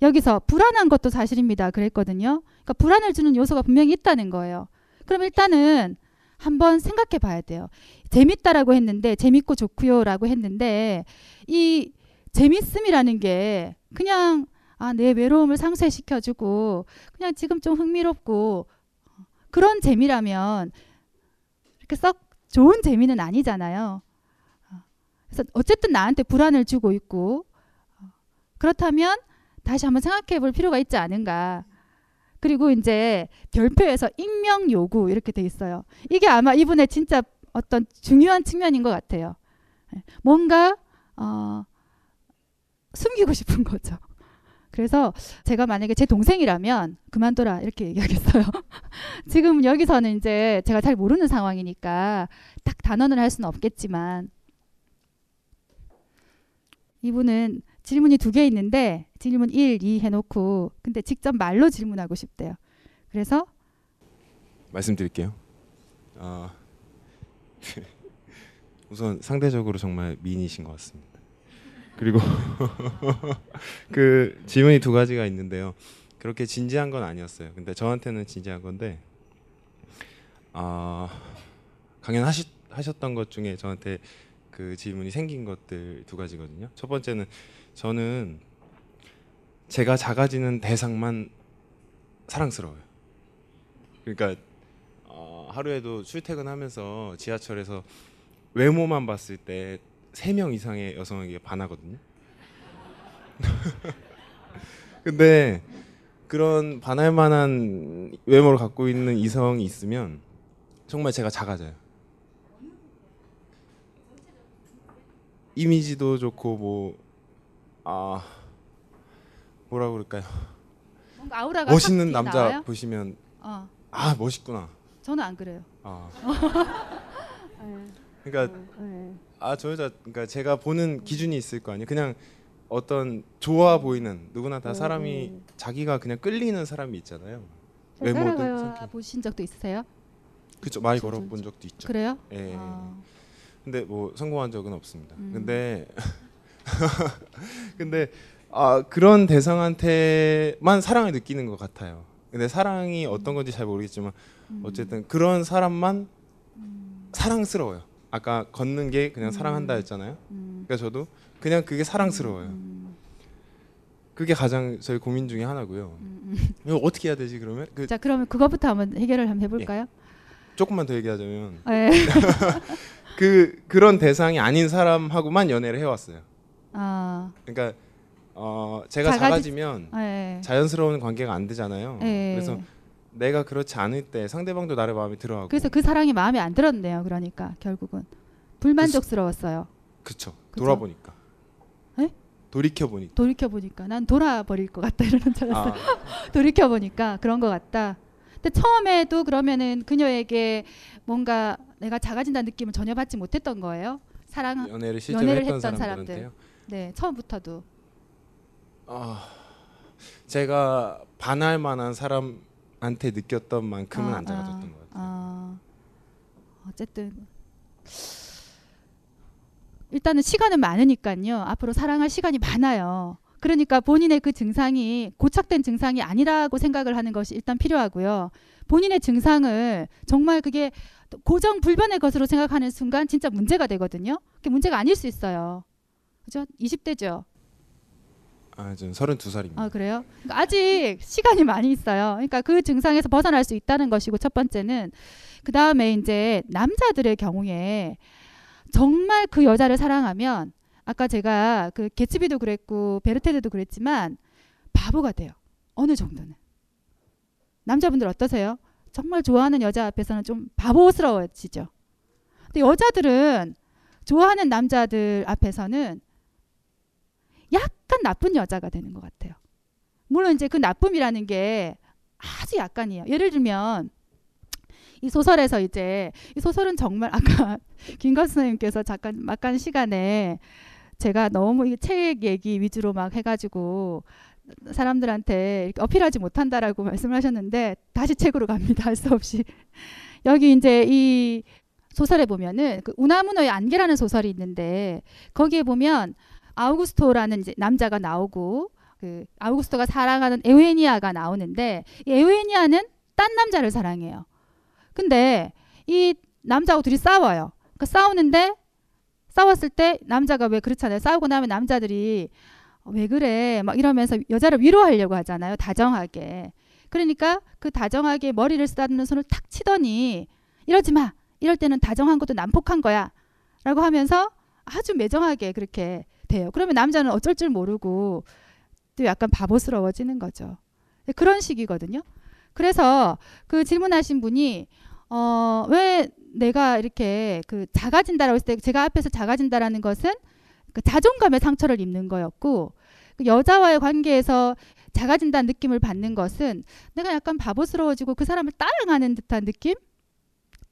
여기서 불안한 것도 사실입니다. 그랬거든요. 그러니까 불안을 주는 요소가 분명히 있다는 거예요. 그럼 일단은 한번 생각해 봐야 돼요. 재밌다라고 했는데 재밌고 좋고요라고 했는데 이 재밌음이라는 게 그냥 아, 내 외로움을 상쇄시켜 주고 그냥 지금 좀 흥미롭고 그런 재미라면 이렇게 썩 좋은 재미는 아니잖아요. 그래서 어쨌든 나한테 불안을 주고 있고 그렇다면 다시 한번 생각해 볼 필요가 있지 않은가. 그리고 이제 별표에서 익명 요구 이렇게 돼 있어요. 이게 아마 이분의 진짜 어떤 중요한 측면인 것 같아요. 예, 뭔가 어, 숨기고 싶은 거죠. 그래서 제가 만약에 제 동생이라면 그만둬라 이렇게 얘기하겠어요. 지금 여기서는 이제 제가 잘 모르는 상황이니까 딱 단언을 할 수는 없겠지만 이분은 질문이 두 개 있는데 질문 1, 2 해놓고 근데 직접 말로 질문하고 싶대요. 그래서 말씀드릴게요. 아, 우선 상대적으로 정말 미인이신 것 같습니다. 그리고 그 질문이 두 가지가 있는데요. 그렇게 진지한 건 아니었어요. 근데 저한테는 진지한 건데 아 강연하시 하셨던 것 중에 저한테 그 질문이 생긴 것들 두 가지거든요. 첫 번째는 저는 제가 작아지는 대상만 사랑스러워요. 그러니까 어, 하루에도 출퇴근하면서 지하철에서 외모만 봤을 때 세 명 이상의 여성에게 반하거든요. 근데 그런 반할 만한 외모를 갖고 있는 이성이 있으면 정말 제가 작아져요. 이미지도 좋고 뭐 아 뭐라 그럴까요? 뭔가 아우라가 멋있는 확 남자 나와요? 보시면 어, 아 멋있구나. 저는 안 그래요. 아 네. 그러니까 네. 아저 여자 그러니까 제가 보는 기준이 있을 거 아니에요. 그냥 어떤 좋아 보이는 누구나 다 사람이 음. 자기가 그냥 끌리는 사람이 있잖아요. 잘 외모든 성격. 보신 적도 있으세요? 그죠 많이 걸어본 적도 있죠. 그래요? 예. 아. 근데 뭐 성공한 적은 없습니다. 음. 근데 근데 아 그런 대상한테만 사랑을 느끼는 것 같아요. 근데 사랑이 어떤 건지 잘 모르겠지만 음. 어쨌든 그런 사람만 사랑스러워요. 아까 걷는 게 그냥 사랑한다 했잖아요. 음. 그러니까 저도 그냥 그게 사랑스러워요. 그게 가장 저희 고민 중에 하나고요. 이거 어떻게 해야 되지 그러면? 그 자 그러면 그거부터 한번 해결을 한번 해볼까요? 조금만 더 얘기하자면 네. 그 그런 대상이 아닌 사람하고만 연애를 해왔어요. 아, 그러니까 어, 제가 작아지- 작아지면 네. 자연스러운 관계가 안 되잖아요. 네. 그래서 내가 그렇지 않을 때 상대방도 나를 마음에 들어하고 그래서 그 사랑이 마음에 안 들었네요. 그러니까 결국은 불만족스러웠어요. 그쵸 그죠? 돌아보니까 네? 돌이켜 보니까 돌이켜 보니까 난 돌아버릴 것 같다 이러는 줄 알았어요. 아. 돌이켜 보니까 그런 것 같다. 근데 처음에도 그러면은 그녀에게 뭔가 내가 작아진다는 느낌을 전혀 받지 못했던 거예요. 사랑 연애를 실제로 했던 사람들한테요? 네, 처음부터도. 아, 제가 반할 만한 사람한테 느꼈던 만큼은 아, 안 작아졌던 아, 것 같아요. 아, 어쨌든 일단은 시간은 많으니까요. 앞으로 사랑할 시간이 많아요. 그러니까 본인의 그 증상이 고착된 증상이 아니라고 생각을 하는 것이 일단 필요하고요. 본인의 증상을 정말 그게 고정 불변의 것으로 생각하는 순간 진짜 문제가 되거든요. 그게 문제가 아닐 수 있어요. 그죠? 20대죠. 아, 저는 32살입니다. 아 그래요? 그러니까 아직 시간이 많이 있어요. 그러니까 그 증상에서 벗어날 수 있다는 것이고 첫 번째는 그 다음에 이제 남자들의 경우에 정말 그 여자를 사랑하면 아까 제가 그 개츠비도 그랬고 베르테드도 그랬지만 바보가 돼요. 어느 정도는 남자분들 어떠세요? 정말 좋아하는 여자 앞에서는 좀 바보스러워지죠. 근데 여자들은 좋아하는 남자들 앞에서는 약간 나쁜 여자가 되는 것 같아요. 물론 이제 그 나쁨이라는 게 아주 약간이에요. 예를 들면 이 소설에서 이제 이 소설은 정말 아까 김가수 선생님께서 잠깐 막간 시간에 제가 너무 이 책 얘기 위주로 막 해가지고 사람들한테 어필하지 못한다라고 말씀을 하셨는데 다시 책으로 갑니다. 할 수 없이 여기 이제 이 소설에 보면은 그 우나무노의 안개라는 소설이 있는데 거기에 보면 아우구스토라는 남자가 나오고 그 아우구스토가 사랑하는 에우에니아가 나오는데 이 에우에니아는 딴 남자를 사랑해요. 근데 이 남자하고 둘이 싸워요. 그 싸우는데 싸웠을 때 남자가 왜 그렇잖아요. 싸우고 나면 남자들이 어, 왜 그래 막 이러면서 여자를 위로하려고 하잖아요. 다정하게. 그러니까 그 다정하게 머리를 쓰다듬는 손을 탁 치더니 이러지 마. 이럴 때는 다정한 것도 난폭한 거야. 라고 하면서 아주 매정하게 그렇게 돼요. 그러면 남자는 어쩔 줄 모르고 또 약간 바보스러워지는 거죠. 그런 식이거든요. 그래서 그 질문하신 분이 어, 왜 내가 이렇게 그 작아진다라고 했을 때 제가 앞에서 작아진다라는 것은 그 자존감의 상처를 입는 거였고 그 여자와의 관계에서 작아진다는 느낌을 받는 것은 내가 약간 바보스러워지고 그 사람을 따라가는 듯한 느낌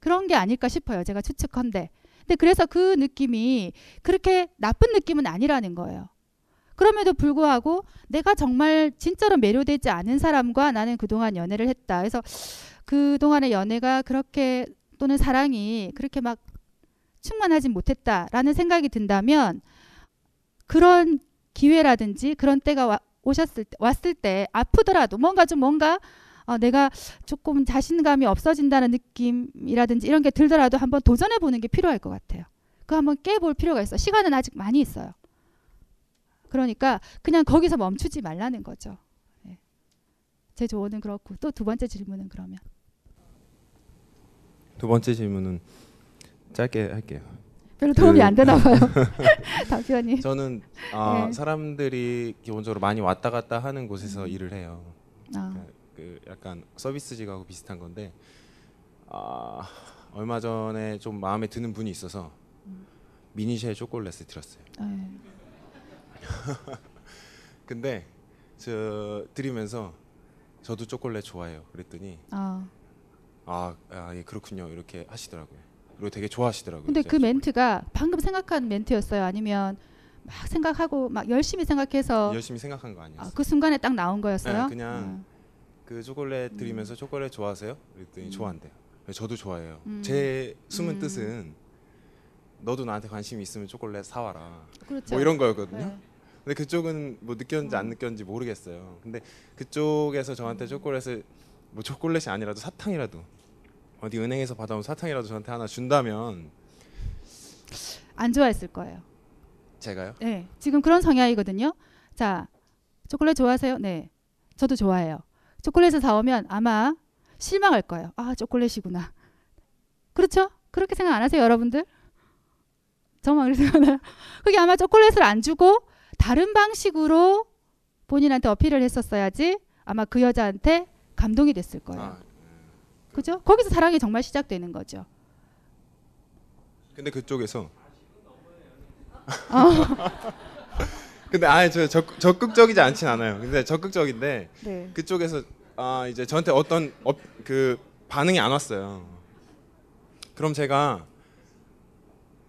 그런 게 아닐까 싶어요. 제가 추측컨대. 근데 그래서 그 느낌이 그렇게 나쁜 느낌은 아니라는 거예요. 그럼에도 불구하고 내가 정말 진짜로 매료되지 않은 사람과 나는 그동안 연애를 했다. 그래서 그동안의 연애가 그렇게 또는 사랑이 그렇게 막 충만하진 못했다라는 생각이 든다면 그런 기회라든지 그런 때가 와, 오셨을 때, 왔을 때 아프더라도 뭔가 좀 뭔가 어, 내가 조금 자신감이 없어진다는 느낌이라든지 이런 게 들더라도 한번 도전해 보는 게 필요할 것 같아요. 그 한번 깨볼 필요가 있어. 시간은 아직 많이 있어요. 그러니까 그냥 거기서 멈추지 말라는 거죠. 네. 제 조언은 그렇고 또 두 번째 질문은 그러면 두 번째 질문은 짧게 할게요. 별로 도움이 안 되나 봐요. 답변이. 저는 아, 네. 사람들이 기본적으로 많이 왔다 갔다 하는 곳에서 일을 해요. 아. 그, 그 약간 서비스직하고 비슷한 건데 아, 얼마 전에 좀 마음에 드는 분이 있어서 미니쉘 초콜릿을 드렸어요. 네. 근데 저 드리면서 저도 초콜릿 좋아해요. 그랬더니 아. 아, 아, 예 그렇군요. 이렇게 하시더라고요. 그리고 되게 좋아하시더라고요. 근데 제그 멘트가 방금 생각한 멘트였어요. 아니면 막 생각하고 막 열심히 생각해서 열심히 생각한 거 아니었어요. 아, 그 순간에 딱 나온 거였어요. 네, 그냥 그 초콜릿 드리면서 초콜릿 좋아하세요? 그랬더니 좋아한대요. 그래서 저도 좋아해요. 음. 제 숨은 음. 뜻은 너도 나한테 관심 있으면 초콜릿 사와라. 그렇죠. 뭐 이런 거였거든요. 네. 근데 그쪽은 뭐 느꼈는지 안 느꼈는지 모르겠어요. 근데 그쪽에서 저한테 초콜릿을 뭐 초콜릿이 아니라도 사탕이라도 어디 은행에서 받아온 사탕이라도 저한테 하나 준다면 안 좋아했을 거예요. 제가요? 네, 지금 그런 성향이거든요. 자, 초콜릿 좋아하세요? 네, 저도 좋아해요. 초콜릿을 사오면 아마 실망할 거예요. 아, 초콜릿이구나. 그렇죠? 그렇게 생각 안 하세요, 여러분들? 저만 생각하나요? 그게 아마 초콜릿을 안 주고 다른 방식으로 본인한테 어필을 했었어야지 아마 그 여자한테 감동이 됐을 거예요. 그죠? 거기서 사랑이 정말 시작되는 거죠. 근데 그쪽에서 어. 근데 아예 저 적, 적극적이지 않진 않아요. 근데 적극적인데 네. 그쪽에서 아 이제 저한테 어떤 어, 그 반응이 안 왔어요. 그럼 제가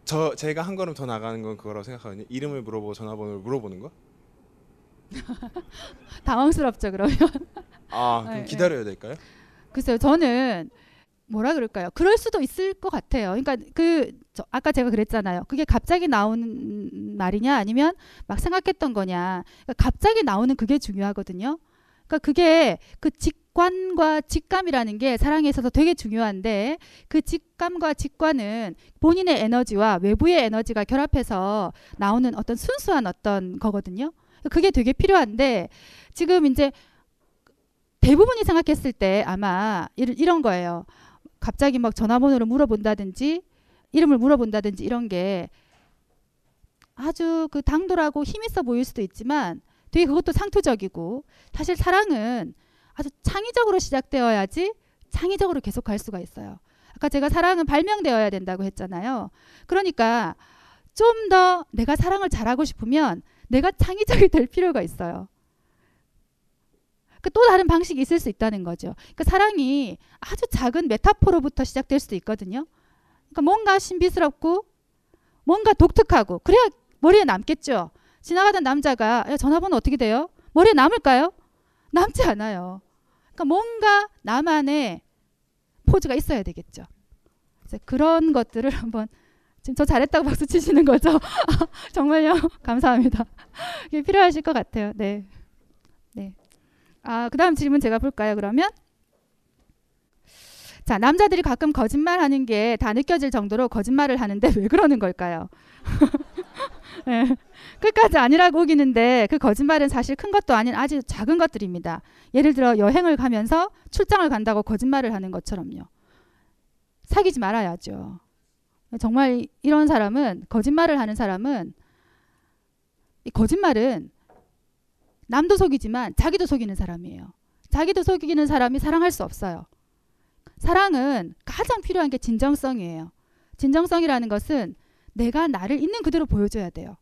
저 제가 한 걸음 더 나가는 건 그거라고 생각하거든요. 이름을 물어보고 전화번호를 물어보는 거? 당황스럽죠, 그러면. 아 그럼 네, 기다려야 될까요? 글쎄요, 저는 뭐라 그럴까요? 그럴 수도 있을 것 같아요. 그러니까 그 저, 아까 제가 그랬잖아요. 그게 갑자기 나오는 말이냐 아니면 막 생각했던 거냐. 그러니까 갑자기 나오는 그게 중요하거든요. 그러니까 그게 그 직관과 직감이라는 게 사랑에 있어서 되게 중요한데 그 직감과 직관은 본인의 에너지와 외부의 에너지가 결합해서 나오는 어떤 순수한 어떤 거거든요. 그게 되게 필요한데 지금 이제 대부분이 생각했을 때 아마 이런 거예요. 갑자기 막 전화번호를 물어본다든지 이름을 물어본다든지 이런 게 아주 그 당돌하고 힘있어 보일 수도 있지만 되게 그것도 상투적이고 사실 사랑은 아주 창의적으로 시작되어야지 창의적으로 계속 갈 수가 있어요. 아까 제가 사랑은 발명되어야 된다고 했잖아요. 그러니까 좀 더 내가 사랑을 잘하고 싶으면 내가 창의적이 될 필요가 있어요. 그또 다른 방식이 있을 수 있다는 거죠. 그러니까 사랑이 아주 작은 메타포로부터 시작될 수도 있거든요. 그러니까 뭔가 신비스럽고 뭔가 독특하고 그래야 머리에 남겠죠. 지나가던 남자가 야, 전화번호 어떻게 돼요? 머리에 남을까요? 남지 않아요. 그러니까 뭔가 나만의 포즈가 있어야 되겠죠. 그런 것들을 한번 지금 저 잘했다고 박수 치시는 거죠? 정말요? 감사합니다. 이게 필요하실 것 같아요. 네. 네. 아, 그 다음 질문 제가 볼까요, 그러면? 자, 남자들이 가끔 거짓말 하는 게 다 느껴질 정도로 거짓말을 하는데 왜 그러는 걸까요? 네. 끝까지 아니라고 우기는데 그 거짓말은 사실 큰 것도 아닌 아주 작은 것들입니다. 예를 들어 여행을 가면서 출장을 간다고 거짓말을 하는 것처럼요. 사귀지 말아야죠. 정말 이런 사람은 거짓말을 하는 사람은 이 거짓말은 남도 속이지만 자기도 속이는 사람이에요. 자기도 속이는 사람이 사랑할 수 없어요. 사랑은 가장 필요한 게 진정성이에요. 진정성이라는 것은 내가 나를 있는 그대로 보여줘야 돼요.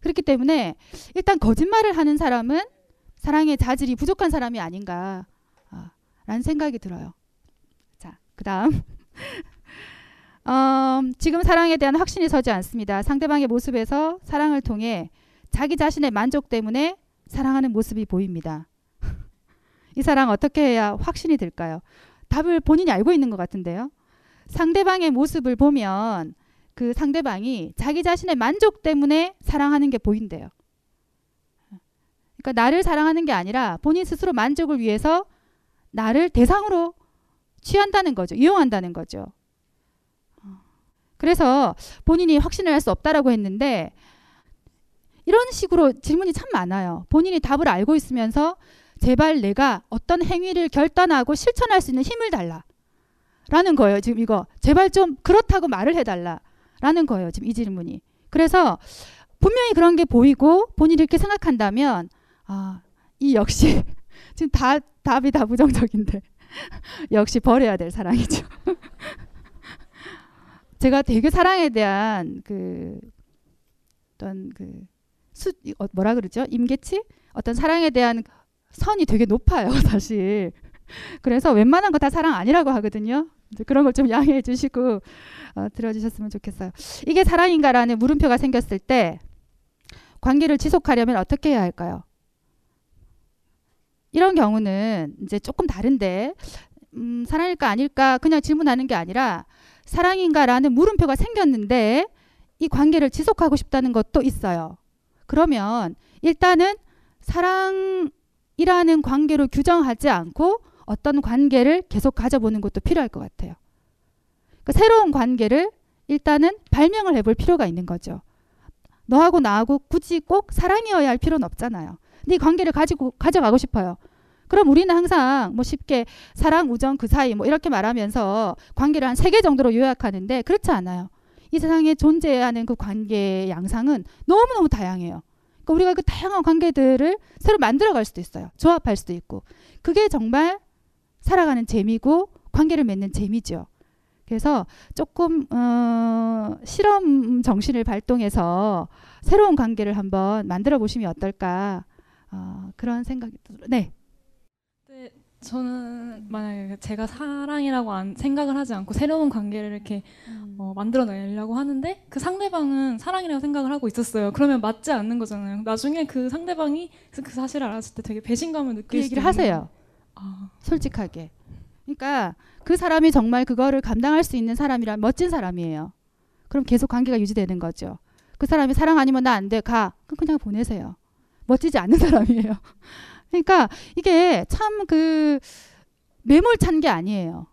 그렇기 때문에 일단 거짓말을 하는 사람은 사랑의 자질이 부족한 사람이 아닌가 아, 라는 생각이 들어요. 자, 그 다음. 어, 지금 사랑에 대한 확신이 서지 않습니다. 상대방의 모습에서 사랑을 통해 자기 자신의 만족 때문에 사랑하는 모습이 보입니다. 이 사랑 어떻게 해야 확신이 들까요? 답을 본인이 알고 있는 것 같은데요. 상대방의 모습을 보면 그 상대방이 자기 자신의 만족 때문에 사랑하는 게 보인대요. 그러니까 나를 사랑하는 게 아니라 본인 스스로 만족을 위해서 나를 대상으로 취한다는 거죠. 이용한다는 거죠. 그래서 본인이 확신을 할 수 없다라고 했는데 이런 식으로 질문이 참 많아요. 본인이 답을 알고 있으면서 제발 내가 어떤 행위를 결단하고 실천할 수 있는 힘을 달라. 라는 거예요. 지금 이거. 제발 좀 그렇다고 말을 해달라. 라는 거예요. 지금 이 질문이. 그래서 분명히 그런 게 보이고 본인이 이렇게 생각한다면 아, 이 역시 지금 다 답이 다 부정적인데 역시 버려야 될 사랑이죠. 제가 되게 사랑에 대한 그 어떤 그 수, 어, 뭐라 그러죠? 임계치? 어떤 사랑에 대한 선이 되게 높아요, 사실. 그래서 웬만한 거 다 사랑 아니라고 하거든요. 그런 걸 좀 양해해 주시고 어, 들어주셨으면 좋겠어요. 이게 사랑인가라는 물음표가 생겼을 때 관계를 지속하려면 어떻게 해야 할까요? 이런 경우는 이제 조금 다른데 음, 사랑일까 아닐까 그냥 질문하는 게 아니라 사랑인가라는 물음표가 생겼는데 이 관계를 지속하고 싶다는 것도 있어요. 그러면 일단은 사랑이라는 관계로 규정하지 않고 어떤 관계를 계속 가져보는 것도 필요할 것 같아요. 그 새로운 관계를 일단은 발명을 해볼 필요가 있는 거죠. 너하고 나하고 굳이 꼭 사랑이어야 할 필요는 없잖아요. 근데 이 관계를 가지고 가져가고 싶어요. 그럼 우리는 항상 뭐 쉽게 사랑, 우정 그 사이 뭐 이렇게 말하면서 관계를 한 세 개 정도로 요약하는데 그렇지 않아요. 이 세상에 존재하는 그 관계의 양상은 너무너무 다양해요. 그러니까 우리가 그 다양한 관계들을 새로 만들어 갈 수도 있어요. 조합할 수도 있고. 그게 정말 살아가는 재미고 관계를 맺는 재미죠. 그래서 조금 어, 실험 정신을 발동해서 새로운 관계를 한번 만들어 보시면 어떨까 어, 그런 생각이 들어요. 네. 네, 저는 만약에 제가 사랑이라고 안, 생각을 하지 않고 새로운 관계를 이렇게 음. 어, 만들어내려고 하는데 그 상대방은 사랑이라고 생각을 하고 있었어요. 그러면 맞지 않는 거잖아요. 나중에 그 상대방이 그 사실을 알았을 때 되게 배신감을 느낄 그 얘기를 하세요. 아. 솔직하게. 그러니까 그 사람이 정말 그거를 감당할 수 있는 사람이란 멋진 사람이에요. 그럼 계속 관계가 유지되는 거죠. 그 사람이 사랑 아니면 나 안 돼. 가. 그냥 보내세요. 멋지지 않는 사람이에요. 그러니까 이게 참 그 매몰찬 게 아니에요.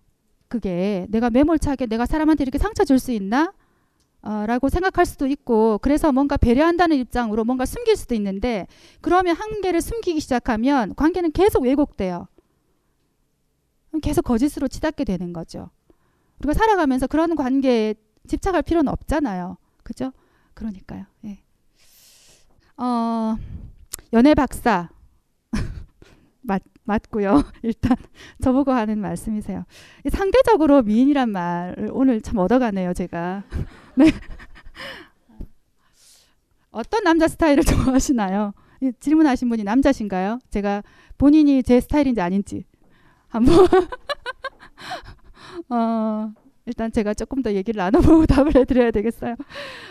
그게 내가 매몰차게 내가 사람한테 이렇게 상처 줄 수 있나? 어, 라고 생각할 수도 있고 그래서 뭔가 배려한다는 입장으로 뭔가 숨길 수도 있는데 그러면 한계를 숨기기 시작하면 관계는 계속 왜곡돼요. 계속 거짓으로 치닫게 되는 거죠. 우리가 살아가면서 그런 관계에 집착할 필요는 없잖아요. 그죠? 그러니까요. 예. 어, 연애 박사. 맞, 맞고요. 일단 저보고 하는 말씀이세요. 상대적으로 미인이란 말을 오늘 참 얻어가네요, 제가. 네. 어떤 남자 스타일을 좋아하시나요? 질문하신 분이 남자신가요? 제가 본인이 제 스타일인지 아닌지 한번 어, 일단 제가 조금 더 얘기를 나눠보고 답을 해드려야 되겠어요.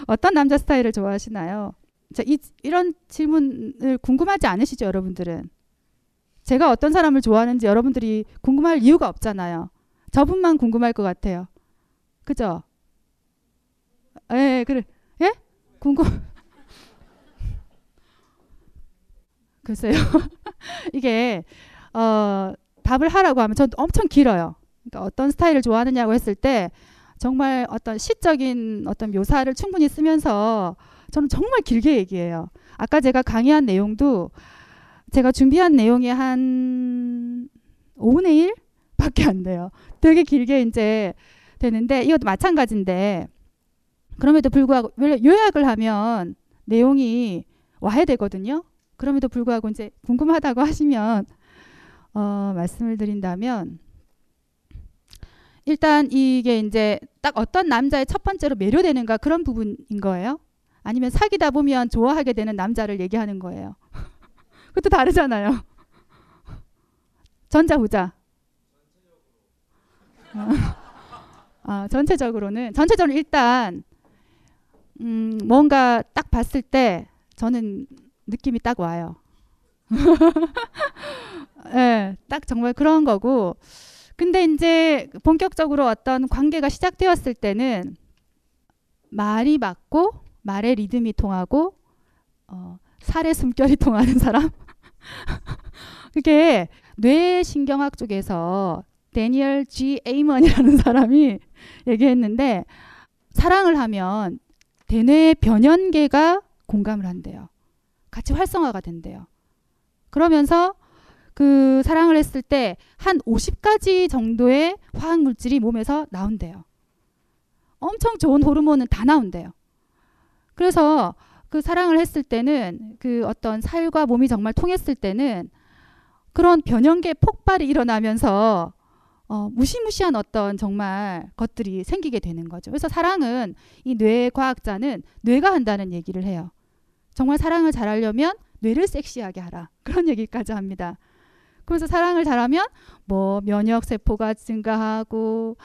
어떤 남자 스타일을 좋아하시나요? 자, 이, 이런 질문을 궁금하지 않으시죠, 여러분들은? 제가 어떤 사람을 좋아하는지 여러분들이 궁금할 이유가 없잖아요. 저분만 궁금할 것 같아요. 그죠? 예, 그래. 예? 궁금. 글쎄요. 이게 어, 답을 하라고 하면 전 엄청 길어요. 그러니까 어떤 스타일을 좋아하느냐고 했을 때 정말 어떤 시적인 어떤 묘사를 충분히 쓰면서 저는 정말 길게 얘기해요. 아까 제가 강의한 내용도 제가 준비한 내용이 한 5분의 1 밖에 안 돼요. 되게 길게 이제 되는데 이것도 마찬가지인데 그럼에도 불구하고 요약을 하면 내용이 와야 되거든요. 그럼에도 불구하고 이제 궁금하다고 하시면 어, 말씀을 드린다면 일단 이게 이제 딱 어떤 남자의 첫 번째로 매료되는가 그런 부분인 거예요. 아니면 사귀다 보면 좋아하게 되는 남자를 얘기하는 거예요. 그것도 다르잖아요. 전자 후자. 아, 전체적으로는 전체적으로 일단 음, 뭔가 딱 봤을 때 저는 느낌이 딱 와요. 예, 네, 딱 정말 그런 거고. 근데 이제 본격적으로 어떤 관계가 시작되었을 때는 말이 맞고 말의 리듬이 통하고 어, 살의 숨결이 통하는 사람. 그게 뇌신경학 쪽에서 데니얼 G 에이먼이라는 사람이 얘기했는데 사랑을 하면 대뇌의 변연계가 공감을 한대요. 같이 활성화가 된대요. 그러면서 그 사랑을 했을 때 한 50가지 정도의 화학 물질이 몸에서 나온대요. 엄청 좋은 호르몬은 다 나온대요. 그래서 그 사랑을 했을 때는 그 어떤 살과 몸이 정말 통했을 때는 그런 변형계 폭발이 일어나면서 어, 무시무시한 어떤 정말 것들이 생기게 되는 거죠. 그래서 사랑은 이 뇌 과학자는 뇌가 한다는 얘기를 해요. 정말 사랑을 잘하려면 뇌를 섹시하게 하라. 그런 얘기까지 합니다. 그래서 사랑을 잘하면 뭐 면역 세포가 증가하고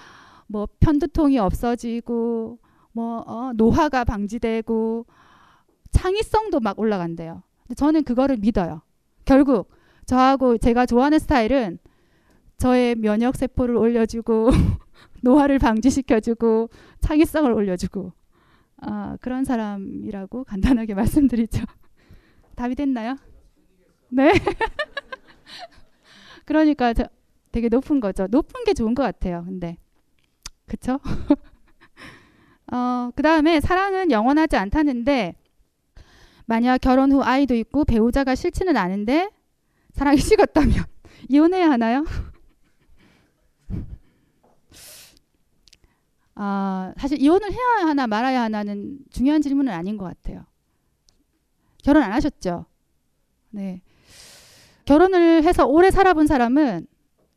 뭐 편두통이 없어지고 뭐 어, 노화가 방지되고 창의성도 막 올라간대요. 근데 저는 그거를 믿어요. 결국 저하고 제가 좋아하는 스타일은 저의 면역 세포를 올려주고 노화를 방지시켜주고 창의성을 올려주고 아, 그런 사람이라고 간단하게 말씀드리죠. 답이 됐나요? 네. 그러니까 저 되게 높은 거죠. 높은 게 좋은 것 같아요. 근데 그쵸? 어, 그 다음에 사랑은 영원하지 않다는데 만약 결혼 후 아이도 있고 배우자가 싫지는 않은데 사랑이 식었다면 이혼해야 하나요? 아, 사실 이혼을 해야 하나 말아야 하나는 중요한 질문은 아닌 것 같아요. 결혼 안 하셨죠? 네. 결혼을 해서 오래 살아본 사람은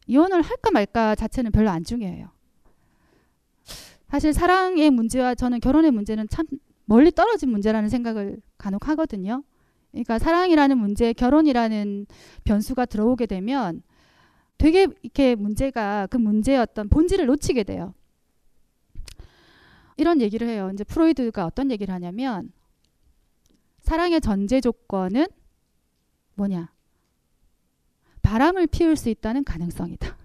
이혼을 할까 말까 자체는 별로 안 중요해요. 사실 사랑의 문제와 저는 결혼의 문제는 참 멀리 떨어진 문제라는 생각을 간혹 하거든요. 그러니까 사랑이라는 문제, 결혼이라는 변수가 들어오게 되면 되게 이렇게 문제가 그 문제의 어떤 본질을 놓치게 돼요. 이런 얘기를 해요. 이제 프로이드가 어떤 얘기를 하냐면 사랑의 전제 조건은 뭐냐? 바람을 피울 수 있다는 가능성이다.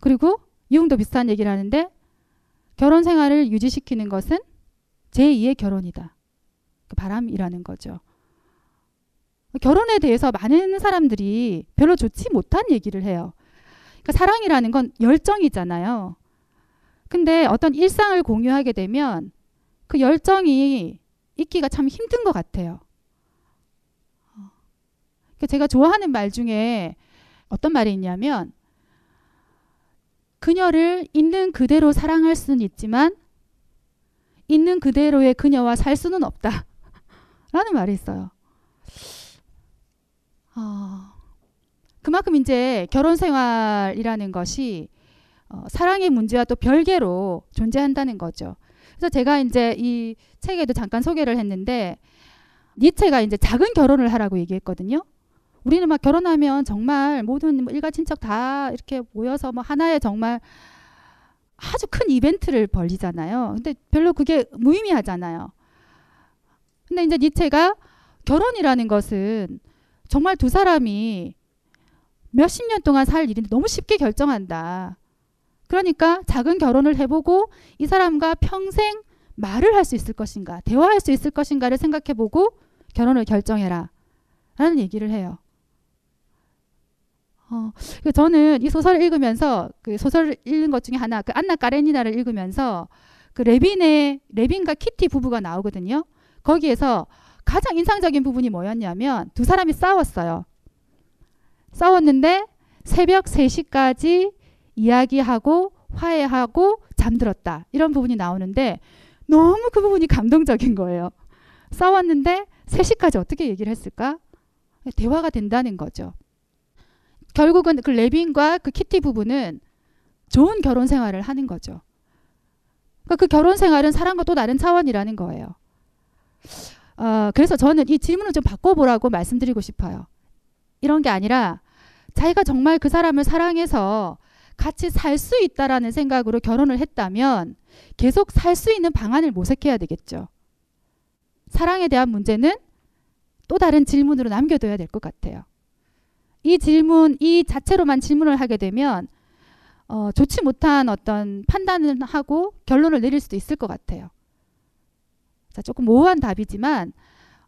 그리고 유흥도 비슷한 얘기를 하는데 결혼 생활을 유지시키는 것은 제2의 결혼이다. 그 바람이라는 거죠. 결혼에 대해서 많은 사람들이 별로 좋지 못한 얘기를 해요. 그러니까 사랑이라는 건 열정이잖아요. 근데 어떤 일상을 공유하게 되면 그 열정이 있기가 참 힘든 것 같아요. 그러니까 제가 좋아하는 말 중에 어떤 말이 있냐면 그녀를 있는 그대로 사랑할 수는 있지만 있는 그대로의 그녀와 살 수는 없다. 라는 말이 있어요. 어, 그만큼 이제 결혼 생활이라는 것이 어, 사랑의 문제와 또 별개로 존재한다는 거죠. 그래서 제가 이제 이 책에도 잠깐 소개를 했는데 니체가 이제 작은 결혼을 하라고 얘기했거든요. 우리는 막 결혼하면 정말 모든 뭐 일가 친척 다 이렇게 모여서 뭐 하나의 정말 아주 큰 이벤트를 벌리잖아요. 근데 별로 그게 무의미하잖아요. 근데 이제 니체가 결혼이라는 것은 정말 두 사람이 몇십 년 동안 살 일인데 너무 쉽게 결정한다. 그러니까 작은 결혼을 해보고 이 사람과 평생 말을 할 수 있을 것인가, 대화할 수 있을 것인가를 생각해보고 결혼을 결정해라. 라는 얘기를 해요. 어, 저는 이 소설을 읽으면서 그 소설을 읽는 것 중에 하나, 그 안나 까레니나를 읽으면서 그 레빈의 레빈과 키티 부부가 나오거든요. 거기에서 가장 인상적인 부분이 뭐였냐면 두 사람이 싸웠어요. 싸웠는데 새벽 3시까지 이야기하고 화해하고 잠들었다. 이런 부분이 나오는데 너무 그 부분이 감동적인 거예요. 싸웠는데 3시까지 어떻게 얘기를 했을까? 대화가 된다는 거죠. 결국은 그 레빈과 그 키티 부부는 좋은 결혼 생활을 하는 거죠. 그러니까 그 결혼 생활은 사랑과 또 다른 차원이라는 거예요. 어, 그래서 저는 이 질문을 좀 바꿔보라고 말씀드리고 싶어요. 이런 게 아니라 자기가 정말 그 사람을 사랑해서 같이 살 수 있다라는 생각으로 결혼을 했다면 계속 살 수 있는 방안을 모색해야 되겠죠. 사랑에 대한 문제는 또 다른 질문으로 남겨둬야 될 것 같아요. 이 질문, 이 자체로만 질문을 하게 되면 어, 좋지 못한 어떤 판단을 하고 결론을 내릴 수도 있을 것 같아요. 자, 조금 모호한 답이지만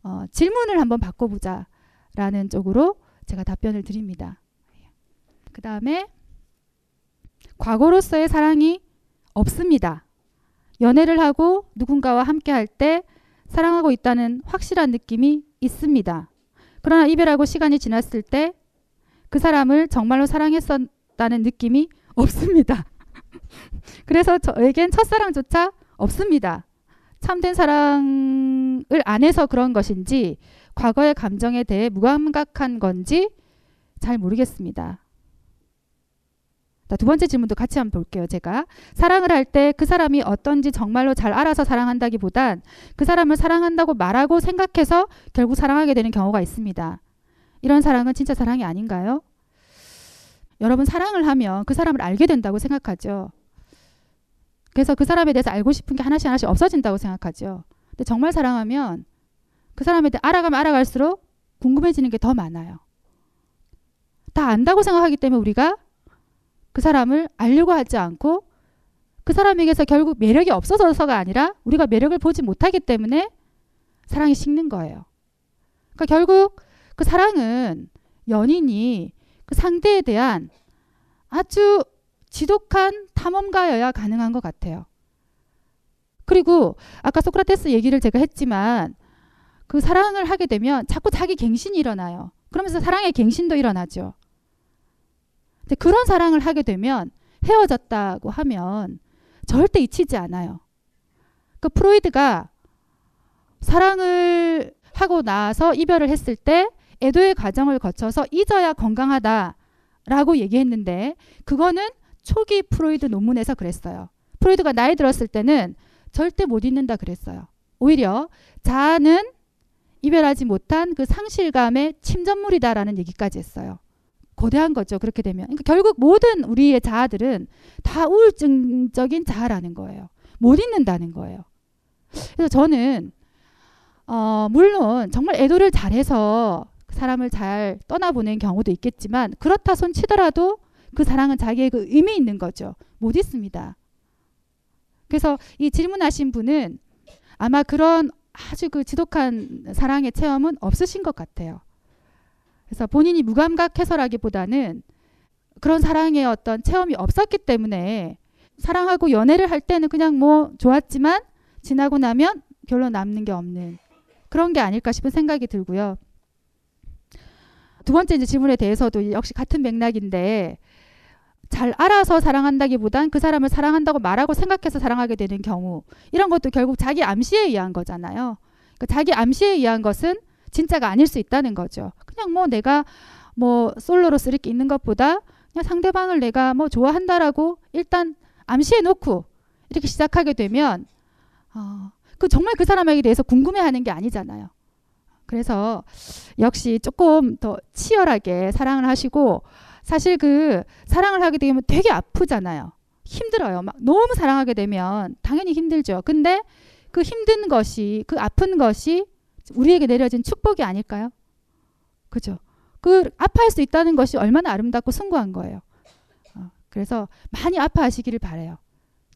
어, 질문을 한번 바꿔보자라는 쪽으로 제가 답변을 드립니다. 그 다음에 과거로서의 사랑이 없습니다. 연애를 하고 누군가와 함께 할 때 사랑하고 있다는 확실한 느낌이 있습니다. 그러나 이별하고 시간이 지났을 때 그 사람을 정말로 사랑했었다는 느낌이 없습니다. 그래서 저에겐 첫사랑조차 없습니다. 참된 사랑을 안 해서 그런 것인지 과거의 감정에 대해 무감각한 건지 잘 모르겠습니다. 두 번째 질문도 같이 한번 볼게요. 제가 사랑을 할 때 그 사람이 어떤지 정말로 잘 알아서 사랑한다기보단 그 사람을 사랑한다고 말하고 생각해서 결국 사랑하게 되는 경우가 있습니다. 이런 사랑은 진짜 사랑이 아닌가요? 여러분 사랑을 하면 그 사람을 알게 된다고 생각하죠. 그래서 그 사람에 대해서 알고 싶은 게 하나씩 하나씩 없어진다고 생각하죠. 근데 정말 사랑하면 그 사람에 대해 알아가면 알아갈수록 궁금해지는 게 더 많아요. 다 안다고 생각하기 때문에 우리가 그 사람을 알려고 하지 않고 그 사람에게서 결국 매력이 없어서가 아니라 우리가 매력을 보지 못하기 때문에 사랑이 식는 거예요. 그러니까 결국 그 사랑은 연인이 그 상대에 대한 아주 지독한 탐험가여야 가능한 것 같아요. 그리고 아까 소크라테스 얘기를 제가 했지만 그 사랑을 하게 되면 자꾸 자기 갱신이 일어나요. 그러면서 사랑의 갱신도 일어나죠. 근데 그런 사랑을 하게 되면 헤어졌다고 하면 절대 잊히지 않아요. 그 프로이드가 사랑을 하고 나서 이별을 했을 때 애도의 과정을 거쳐서 잊어야 건강하다라고 얘기했는데 그거는 초기 프로이드 논문에서 그랬어요. 프로이드가 나이 들었을 때는 절대 못 잊는다 그랬어요. 오히려 자아는 이별하지 못한 그 상실감의 침전물이다라는 얘기까지 했어요. 거대한 거죠. 그렇게 되면. 그러니까 결국 모든 우리의 자아들은 다 우울증적인 자아라는 거예요. 못 잊는다는 거예요. 그래서 저는 어, 물론 정말 애도를 잘해서 사람을 잘 떠나보낸 경우도 있겠지만 그렇다 손 치더라도 그 사랑은 자기의 그 의미 있는 거죠. 못 있습니다. 그래서 이 질문하신 분은 아마 그런 아주 그 지독한 사랑의 체험은 없으신 것 같아요. 그래서 본인이 무감각해서라기보다는 그런 사랑의 어떤 체험이 없었기 때문에 사랑하고 연애를 할 때는 그냥 뭐 좋았지만 지나고 나면 결론 남는 게 없는 그런 게 아닐까 싶은 생각이 들고요. 두 번째 이제 질문에 대해서도 역시 같은 맥락인데 잘 알아서 사랑한다기보단 그 사람을 사랑한다고 말하고 생각해서 사랑하게 되는 경우 이런 것도 결국 자기 암시에 의한 거잖아요. 그러니까 자기 암시에 의한 것은 진짜가 아닐 수 있다는 거죠. 그냥 뭐 내가 뭐 솔로로서 이렇게 있는 것보다 그냥 상대방을 내가 뭐 좋아한다라고 일단 암시해 놓고 이렇게 시작하게 되면 어, 그 정말 그 사람에게 대해서 궁금해하는 게 아니잖아요. 그래서 역시 조금 더 치열하게 사랑을 하시고 사실 그 사랑을 하게 되면 되게 아프잖아요. 힘들어요. 막 너무 사랑하게 되면 당연히 힘들죠. 근데 그 힘든 것이 그 아픈 것이 우리에게 내려진 축복이 아닐까요? 그죠? 그 아파할 수 있다는 것이 얼마나 아름답고 숭고한 거예요. 어, 그래서 많이 아파하시기를 바래요.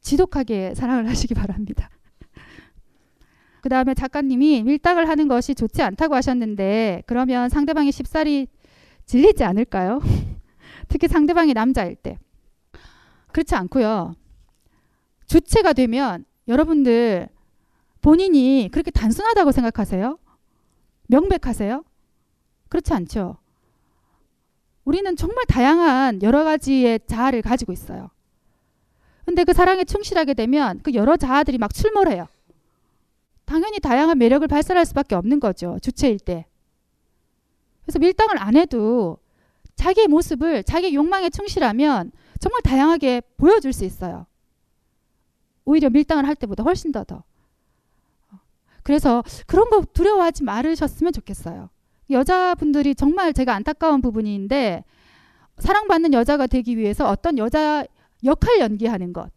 지독하게 사랑을 하시기 바랍니다. 그 다음에 작가님이 밀당을 하는 것이 좋지 않다고 하셨는데 그러면 상대방이 쉽사리 질리지 않을까요? 특히 상대방이 남자일 때. 그렇지 않고요. 주체가 되면 여러분들 본인이 그렇게 단순하다고 생각하세요? 명백하세요? 그렇지 않죠. 우리는 정말 다양한 여러 가지의 자아를 가지고 있어요. 근데 그 사랑에 충실하게 되면 그 여러 자아들이 막 출몰해요. 당연히 다양한 매력을 발산할 수밖에 없는 거죠. 주체일 때. 그래서 밀당을 안 해도 자기의 모습을 자기 욕망에 충실하면 정말 다양하게 보여줄 수 있어요. 오히려 밀당을 할 때보다 훨씬 더 더. 그래서 그런 거 두려워하지 말으셨으면 좋겠어요. 여자분들이 정말 제가 안타까운 부분인데 사랑받는 여자가 되기 위해서 어떤 여자 역할 연기하는 것.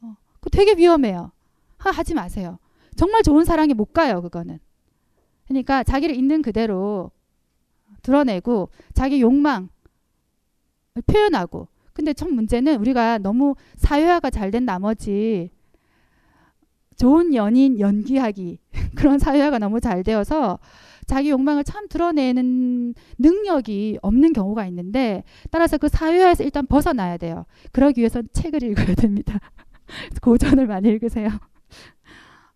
어, 그 되게 위험해요. 하, 하지 마세요. 정말 좋은 사랑이 못 가요, 그거는. 그러니까 자기를 있는 그대로 드러내고 자기 욕망을 표현하고 근데 참 문제는 우리가 너무 사회화가 잘 된 나머지 좋은 연인 연기하기 그런 사회화가 너무 잘 되어서 자기 욕망을 참 드러내는 능력이 없는 경우가 있는데 따라서 그 사회화에서 일단 벗어나야 돼요. 그러기 위해서 책을 읽어야 됩니다. 고전을 많이 읽으세요.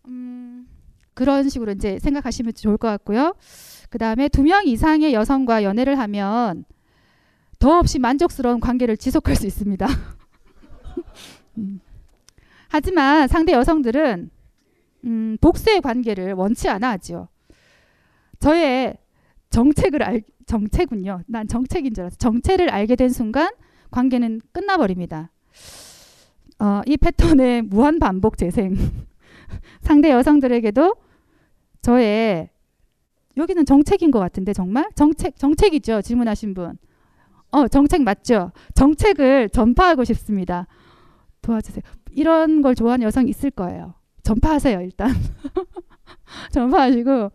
음, 그런 식으로 이제 생각하시면 좋을 것 같고요. 그 다음에 두 명 이상의 여성과 연애를 하면 더없이 만족스러운 관계를 지속할 수 있습니다. 음. 하지만 상대 여성들은 음, 복수의 관계를 원치 않아 하죠. 저의 정책을 알 정체군요. 난 정책인 줄 알았어. 정체를 알게 된 순간 관계는 끝나버립니다. 어, 이 패턴의 무한 반복 재생. 상대 여성들에게도 저의 여기는 정책인 것 같은데 정말 정책 정책이죠 질문하신 분. 어 정책 맞죠? 정책을 전파하고 싶습니다. 도와주세요. 이런 걸 좋아하는 여성 있을 거예요. 전파하세요 일단. 전파하시고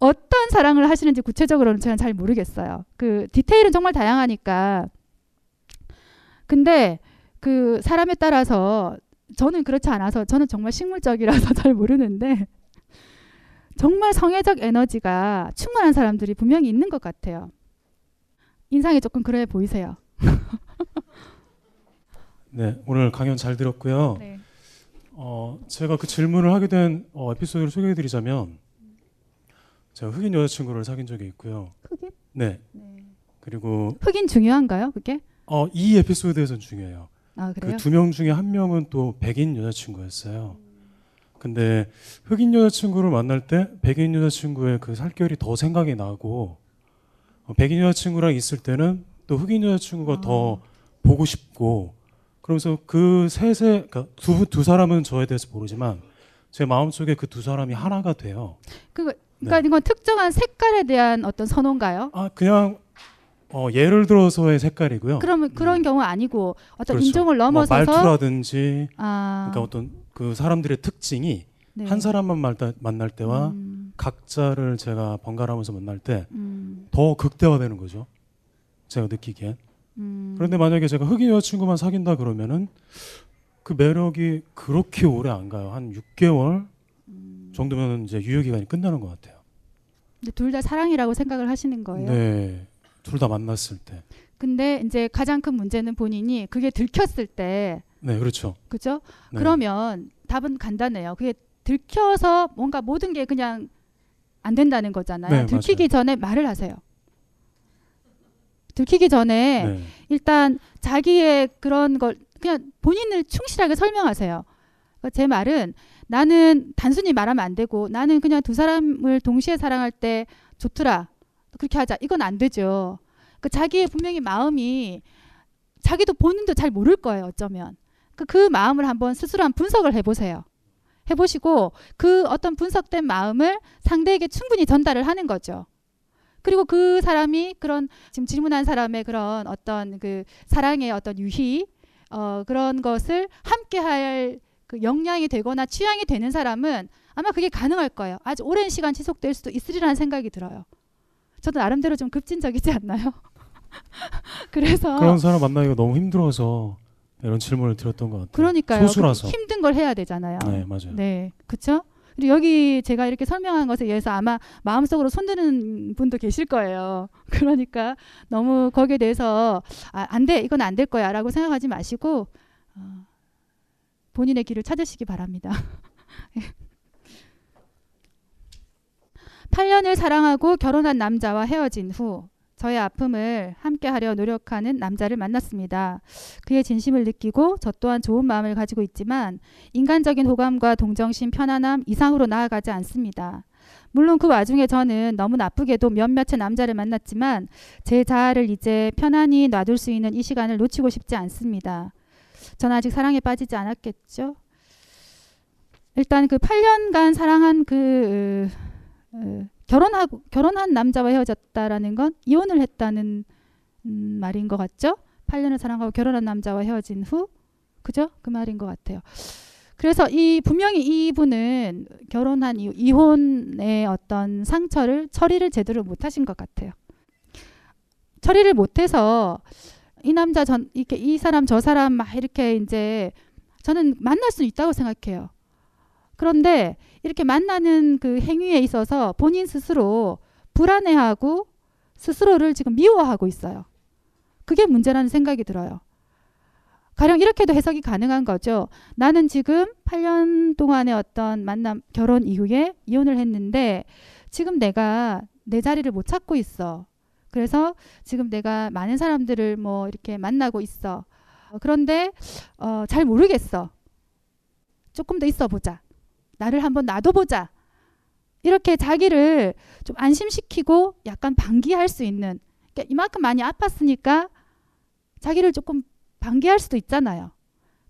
어떤 사랑을 하시는지 구체적으로는 저는 잘 모르겠어요. 그 디테일은 정말 다양하니까. 근데 그 사람에 따라서 저는 그렇지 않아서 저는 정말 식물적이라서 잘 모르는데 정말 성애적 에너지가 충만한 사람들이 분명히 있는 것 같아요. 인상이 조금 그래 보이세요. 네, 오늘 강연 잘 들었고요. 네. 어, 제가 그 질문을 하게 된 어, 에피소드를 소개해드리자면 제가 흑인 여자친구를 사귄 적이 있고요. 흑인? 네. 그리고 흑인 중요한가요, 그게? 어, 이 에피소드에서는 중요해요. 아, 그래요? 그두 명 중에 한 명은 또 백인 여자친구였어요. 근데 흑인 여자친구를 만날 때 백인 여자친구의 그 살결이 더 생각이 나고 어, 백인 여자친구랑 있을 때는 또 흑인 여자친구가 더 보고 싶고 그러면서 그 셋의 그러니까 두, 두 사람은 저에 대해서 모르지만 제 마음속에 그 두 사람이 하나가 돼요. 그 그러니까 이건 특정한 색깔에 대한 어떤 선호인가요? 아 그냥 어, 예를 들어서의 색깔이고요. 그러면 그런 경우 아니고 어떤 그렇죠. 인종을 뭐 넘어서서 말투라든지 아. 그러니까 어떤 그 사람들의 특징이 네. 한 사람만 말다, 만날 때와 음. 각자를 제가 번갈아가면서 만날 때더 음. 극대화되는 거죠. 제가 느끼기엔. 음. 그런데 만약에 제가 흑인 여자친구만 사귄다 그러면은 그 매력이 그렇게 오래 안 가요. 한 6개월 음. 정도면 이제 유효 기간이 끝나는 것 같아요. 근데 둘 다 사랑이라고 생각을 하시는 거예요. 네, 둘 다 만났을 때. 근데 이제 가장 큰 문제는 본인이 그게 들켰을 때, 네, 그렇죠. 그죠? 네. 그러면 답은 간단해요. 그게 들켜서 뭔가 모든 게 그냥 안 된다는 거잖아요. 네, 들키기 전에 말을 하세요. 들키기 전에 네. 일단 자기의 그런 걸 그냥 본인을 충실하게 설명하세요. 그러니까 제 말은 나는 단순히 말하면 안 되고 나는 그냥 두 사람을 동시에 사랑할 때 좋더라. 그렇게 하자. 이건 안 되죠. 그 자기의 분명히 마음이 자기도 본인도 잘 모를 거예요. 어쩌면 그, 그 마음을 한번 스스로 한 분석을 해보세요. 해보시고 그 어떤 분석된 마음을 상대에게 충분히 전달을 하는 거죠. 그리고 그 사람이 그런 지금 질문한 사람의 그런 어떤 그 사랑의 어떤 유희 어, 그런 것을 함께 할 그 역량이 되거나 취향이 되는 사람은 아마 그게 가능할 거예요. 아주 오랜 시간 지속될 수도 있으리라는 생각이 들어요. 저도 나름대로 좀 급진적이지 않나요? 그래서 그런 사람 만나기가 너무 힘들어서 이런 질문을 드렸던 것 같아요. 그러니까요. 소수라서. 그 힘든 걸 해야 되잖아요. 네, 맞아요. 네, 그렇죠. 그리고 여기 제가 이렇게 설명한 것에 의해서 아마 마음속으로 손드는 분도 계실 거예요. 그러니까 너무 거기에 대해서 아, 안 돼, 이건 안 될 거야라고 생각하지 마시고 어, 본인의 길을 찾으시기 바랍니다. 8년을 사랑하고 결혼한 남자와 헤어진 후 저의 아픔을 함께하려 노력하는 남자를 만났습니다. 그의 진심을 느끼고 저 또한 좋은 마음을 가지고 있지만 인간적인 호감과 동정심, 편안함 이상으로 나아가지 않습니다. 물론 그 와중에 저는 너무 나쁘게도 몇몇의 남자를 만났지만 제 자아를 이제 편안히 놔둘 수 있는 이 시간을 놓치고 싶지 않습니다. 전 아직 사랑에 빠지지 않았겠죠? 일단 그 8년간 사랑한 그 어, 결혼하고 결혼한 남자와 헤어졌다라는 건 이혼을 했다는 음, 말인 것 같죠? 8년을 사랑하고 결혼한 남자와 헤어진 후 그죠? 그 말인 것 같아요. 그래서 이 분명히 이분은 결혼한 이후 이혼의 어떤 상처를 처리를 제대로 못하신 것 같아요. 처리를 못해서 이 남자 전 이렇게 이 사람 저 사람 막 이렇게 이제 저는 만날 수 있다고 생각해요. 그런데 이렇게 만나는 그 행위에 있어서 본인 스스로 불안해하고 스스로를 지금 미워하고 있어요. 그게 문제라는 생각이 들어요. 가령 이렇게도 해석이 가능한 거죠. 나는 지금 8년 동안의 어떤 만남, 결혼 이후에 이혼을 했는데 지금 내가 내 자리를 못 찾고 있어. 그래서 지금 내가 많은 사람들을 뭐 이렇게 만나고 있어. 어, 그런데 어, 잘 모르겠어. 조금 더 있어 보자. 나를 한번 놔둬보자. 이렇게 자기를 좀 안심시키고 약간 방기할 수 있는 그러니까 이만큼 많이 아팠으니까 자기를 조금 방기할 수도 있잖아요.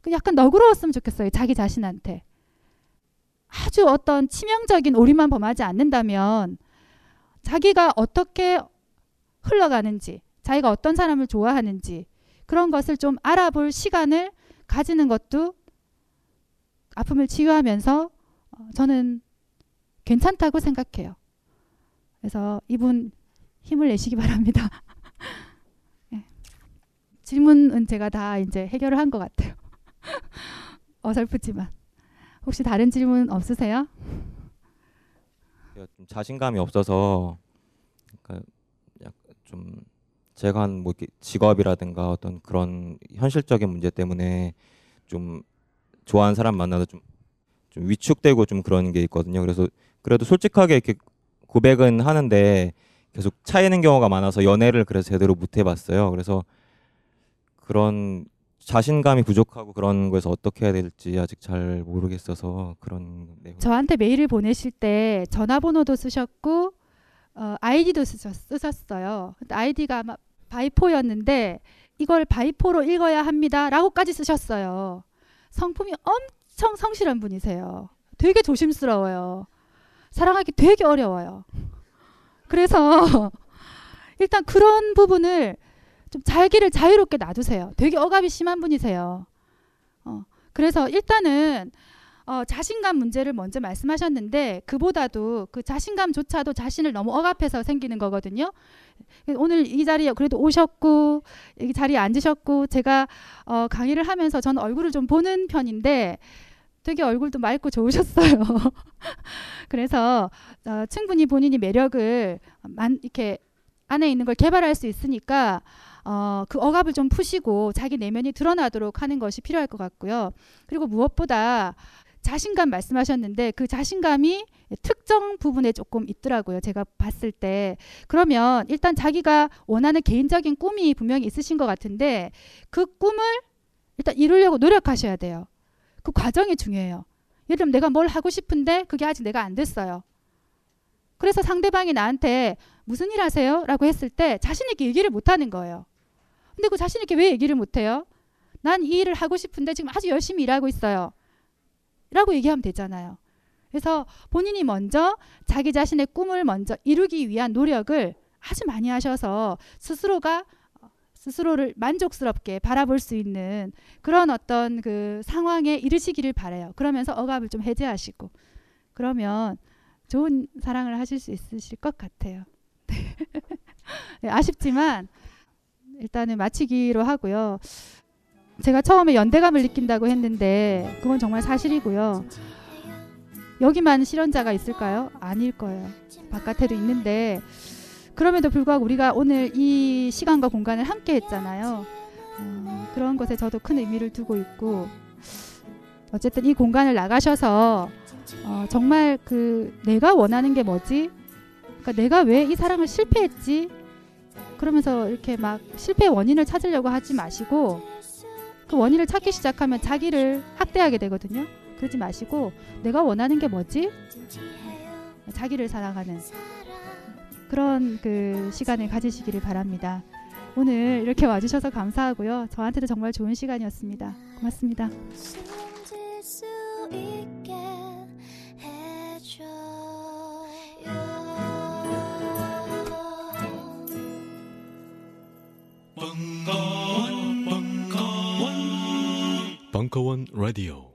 그 약간 너그러웠으면 좋겠어요. 자기 자신한테. 아주 어떤 치명적인 오리만 범하지 않는다면 자기가 어떻게 흘러가는지, 자기가 어떤 사람을 좋아하는지 그런 것을 좀 알아볼 시간을 가지는 것도 아픔을 치유하면서 어, 저는 괜찮다고 생각해요. 그래서 이분 힘을 내시기 바랍니다. 네. 질문은 제가 다 이제 해결을 한 것 같아요. 어설프지만 혹시 다른 질문 없으세요? 좀 자신감이 없어서 그러니까 약- 좀 제가 한 뭐 직업이라든가 어떤 그런 현실적인 문제 때문에 좀 좋아하는 사람 만나도 좀, 좀 위축되고 좀 그런 게 있거든요. 그래서 그래도 솔직하게 이렇게 고백은 하는데 계속 차이는 경우가 많아서 연애를 그래서 제대로 못 해봤어요. 그래서 그런 자신감이 부족하고 그런 거에서 어떻게 해야 될지 아직 잘 모르겠어서 그런 내용. 저한테 메일을 보내실 때 전화번호도 쓰셨고 어, 아이디도 쓰셨, 쓰셨어요. 아이디가 아마 바이포였는데 이걸 바이포로 읽어야 합니다라고까지 쓰셨어요. 성품이 엄청 성실한 분이세요. 되게 조심스러워요. 사랑하기 되게 어려워요. 그래서 일단 그런 부분을 좀 자기를 자유롭게 놔두세요. 되게 억압이 심한 분이세요. 어, 그래서 일단은 어, 자신감 문제를 먼저 말씀하셨는데 그보다도 그 자신감조차도 자신을 너무 억압해서 생기는 거거든요. 오늘 이 자리에 그래도 오셨고 이 자리에 앉으셨고 제가 어, 강의를 하면서 저는 얼굴을 좀 보는 편인데 되게 얼굴도 맑고 좋으셨어요. 그래서 어, 충분히 본인이 매력을 만, 이렇게 안에 있는 걸 개발할 수 있으니까 어, 그 억압을 좀 푸시고 자기 내면이 드러나도록 하는 것이 필요할 것 같고요. 그리고 무엇보다 자신감 말씀하셨는데 그 자신감이 특정 부분에 조금 있더라고요. 제가 봤을 때. 그러면 일단 자기가 원하는 개인적인 꿈이 분명히 있으신 것 같은데 그 꿈을 일단 이루려고 노력하셔야 돼요. 그 과정이 중요해요. 예를 들면 내가 뭘 하고 싶은데 그게 아직 내가 안 됐어요. 그래서 상대방이 나한테 무슨 일 하세요? 라고 했을 때 자신있게 얘기를 못 하는 거예요. 근데 그 자신있게 왜 얘기를 못 해요? 난 이 일을 하고 싶은데 지금 아주 열심히 일하고 있어요. 라고 얘기하면 되잖아요. 그래서 본인이 먼저 자기 자신의 꿈을 먼저 이루기 위한 노력을 아주 많이 하셔서 스스로가 스스로를 만족스럽게 바라볼 수 있는 그런 어떤 그 상황에 이르시기를 바래요. 그러면서 억압을 좀 해제하시고 그러면 좋은 사랑을 하실 수 있으실 것 같아요. 네, 아쉽지만 일단은 마치기로 하고요. 제가 처음에 연대감을 느낀다고 했는데 그건 정말 사실이고요. 여기만 실현자가 있을까요? 아닐 거예요. 바깥에도 있는데 그럼에도 불구하고 우리가 오늘 이 시간과 공간을 함께 했잖아요. 어, 그런 것에 저도 큰 의미를 두고 있고 어쨌든 이 공간을 나가셔서 어, 정말 그 내가 원하는 게 뭐지? 그러니까 내가 왜 이 사랑을 실패했지? 그러면서 이렇게 막 실패의 원인을 찾으려고 하지 마시고 그 원인을 찾기 시작하면 자기를 학대하게 되거든요. 그러지 마시고 내가 원하는 게 뭐지? 자기를 사랑하는 그런 그 시간을 가지시기를 바랍니다. 오늘 이렇게 와주셔서 감사하고요. 저한테도 정말 좋은 시간이었습니다. 고맙습니다. 벙커원, 벙커원, 벙커원 라디오.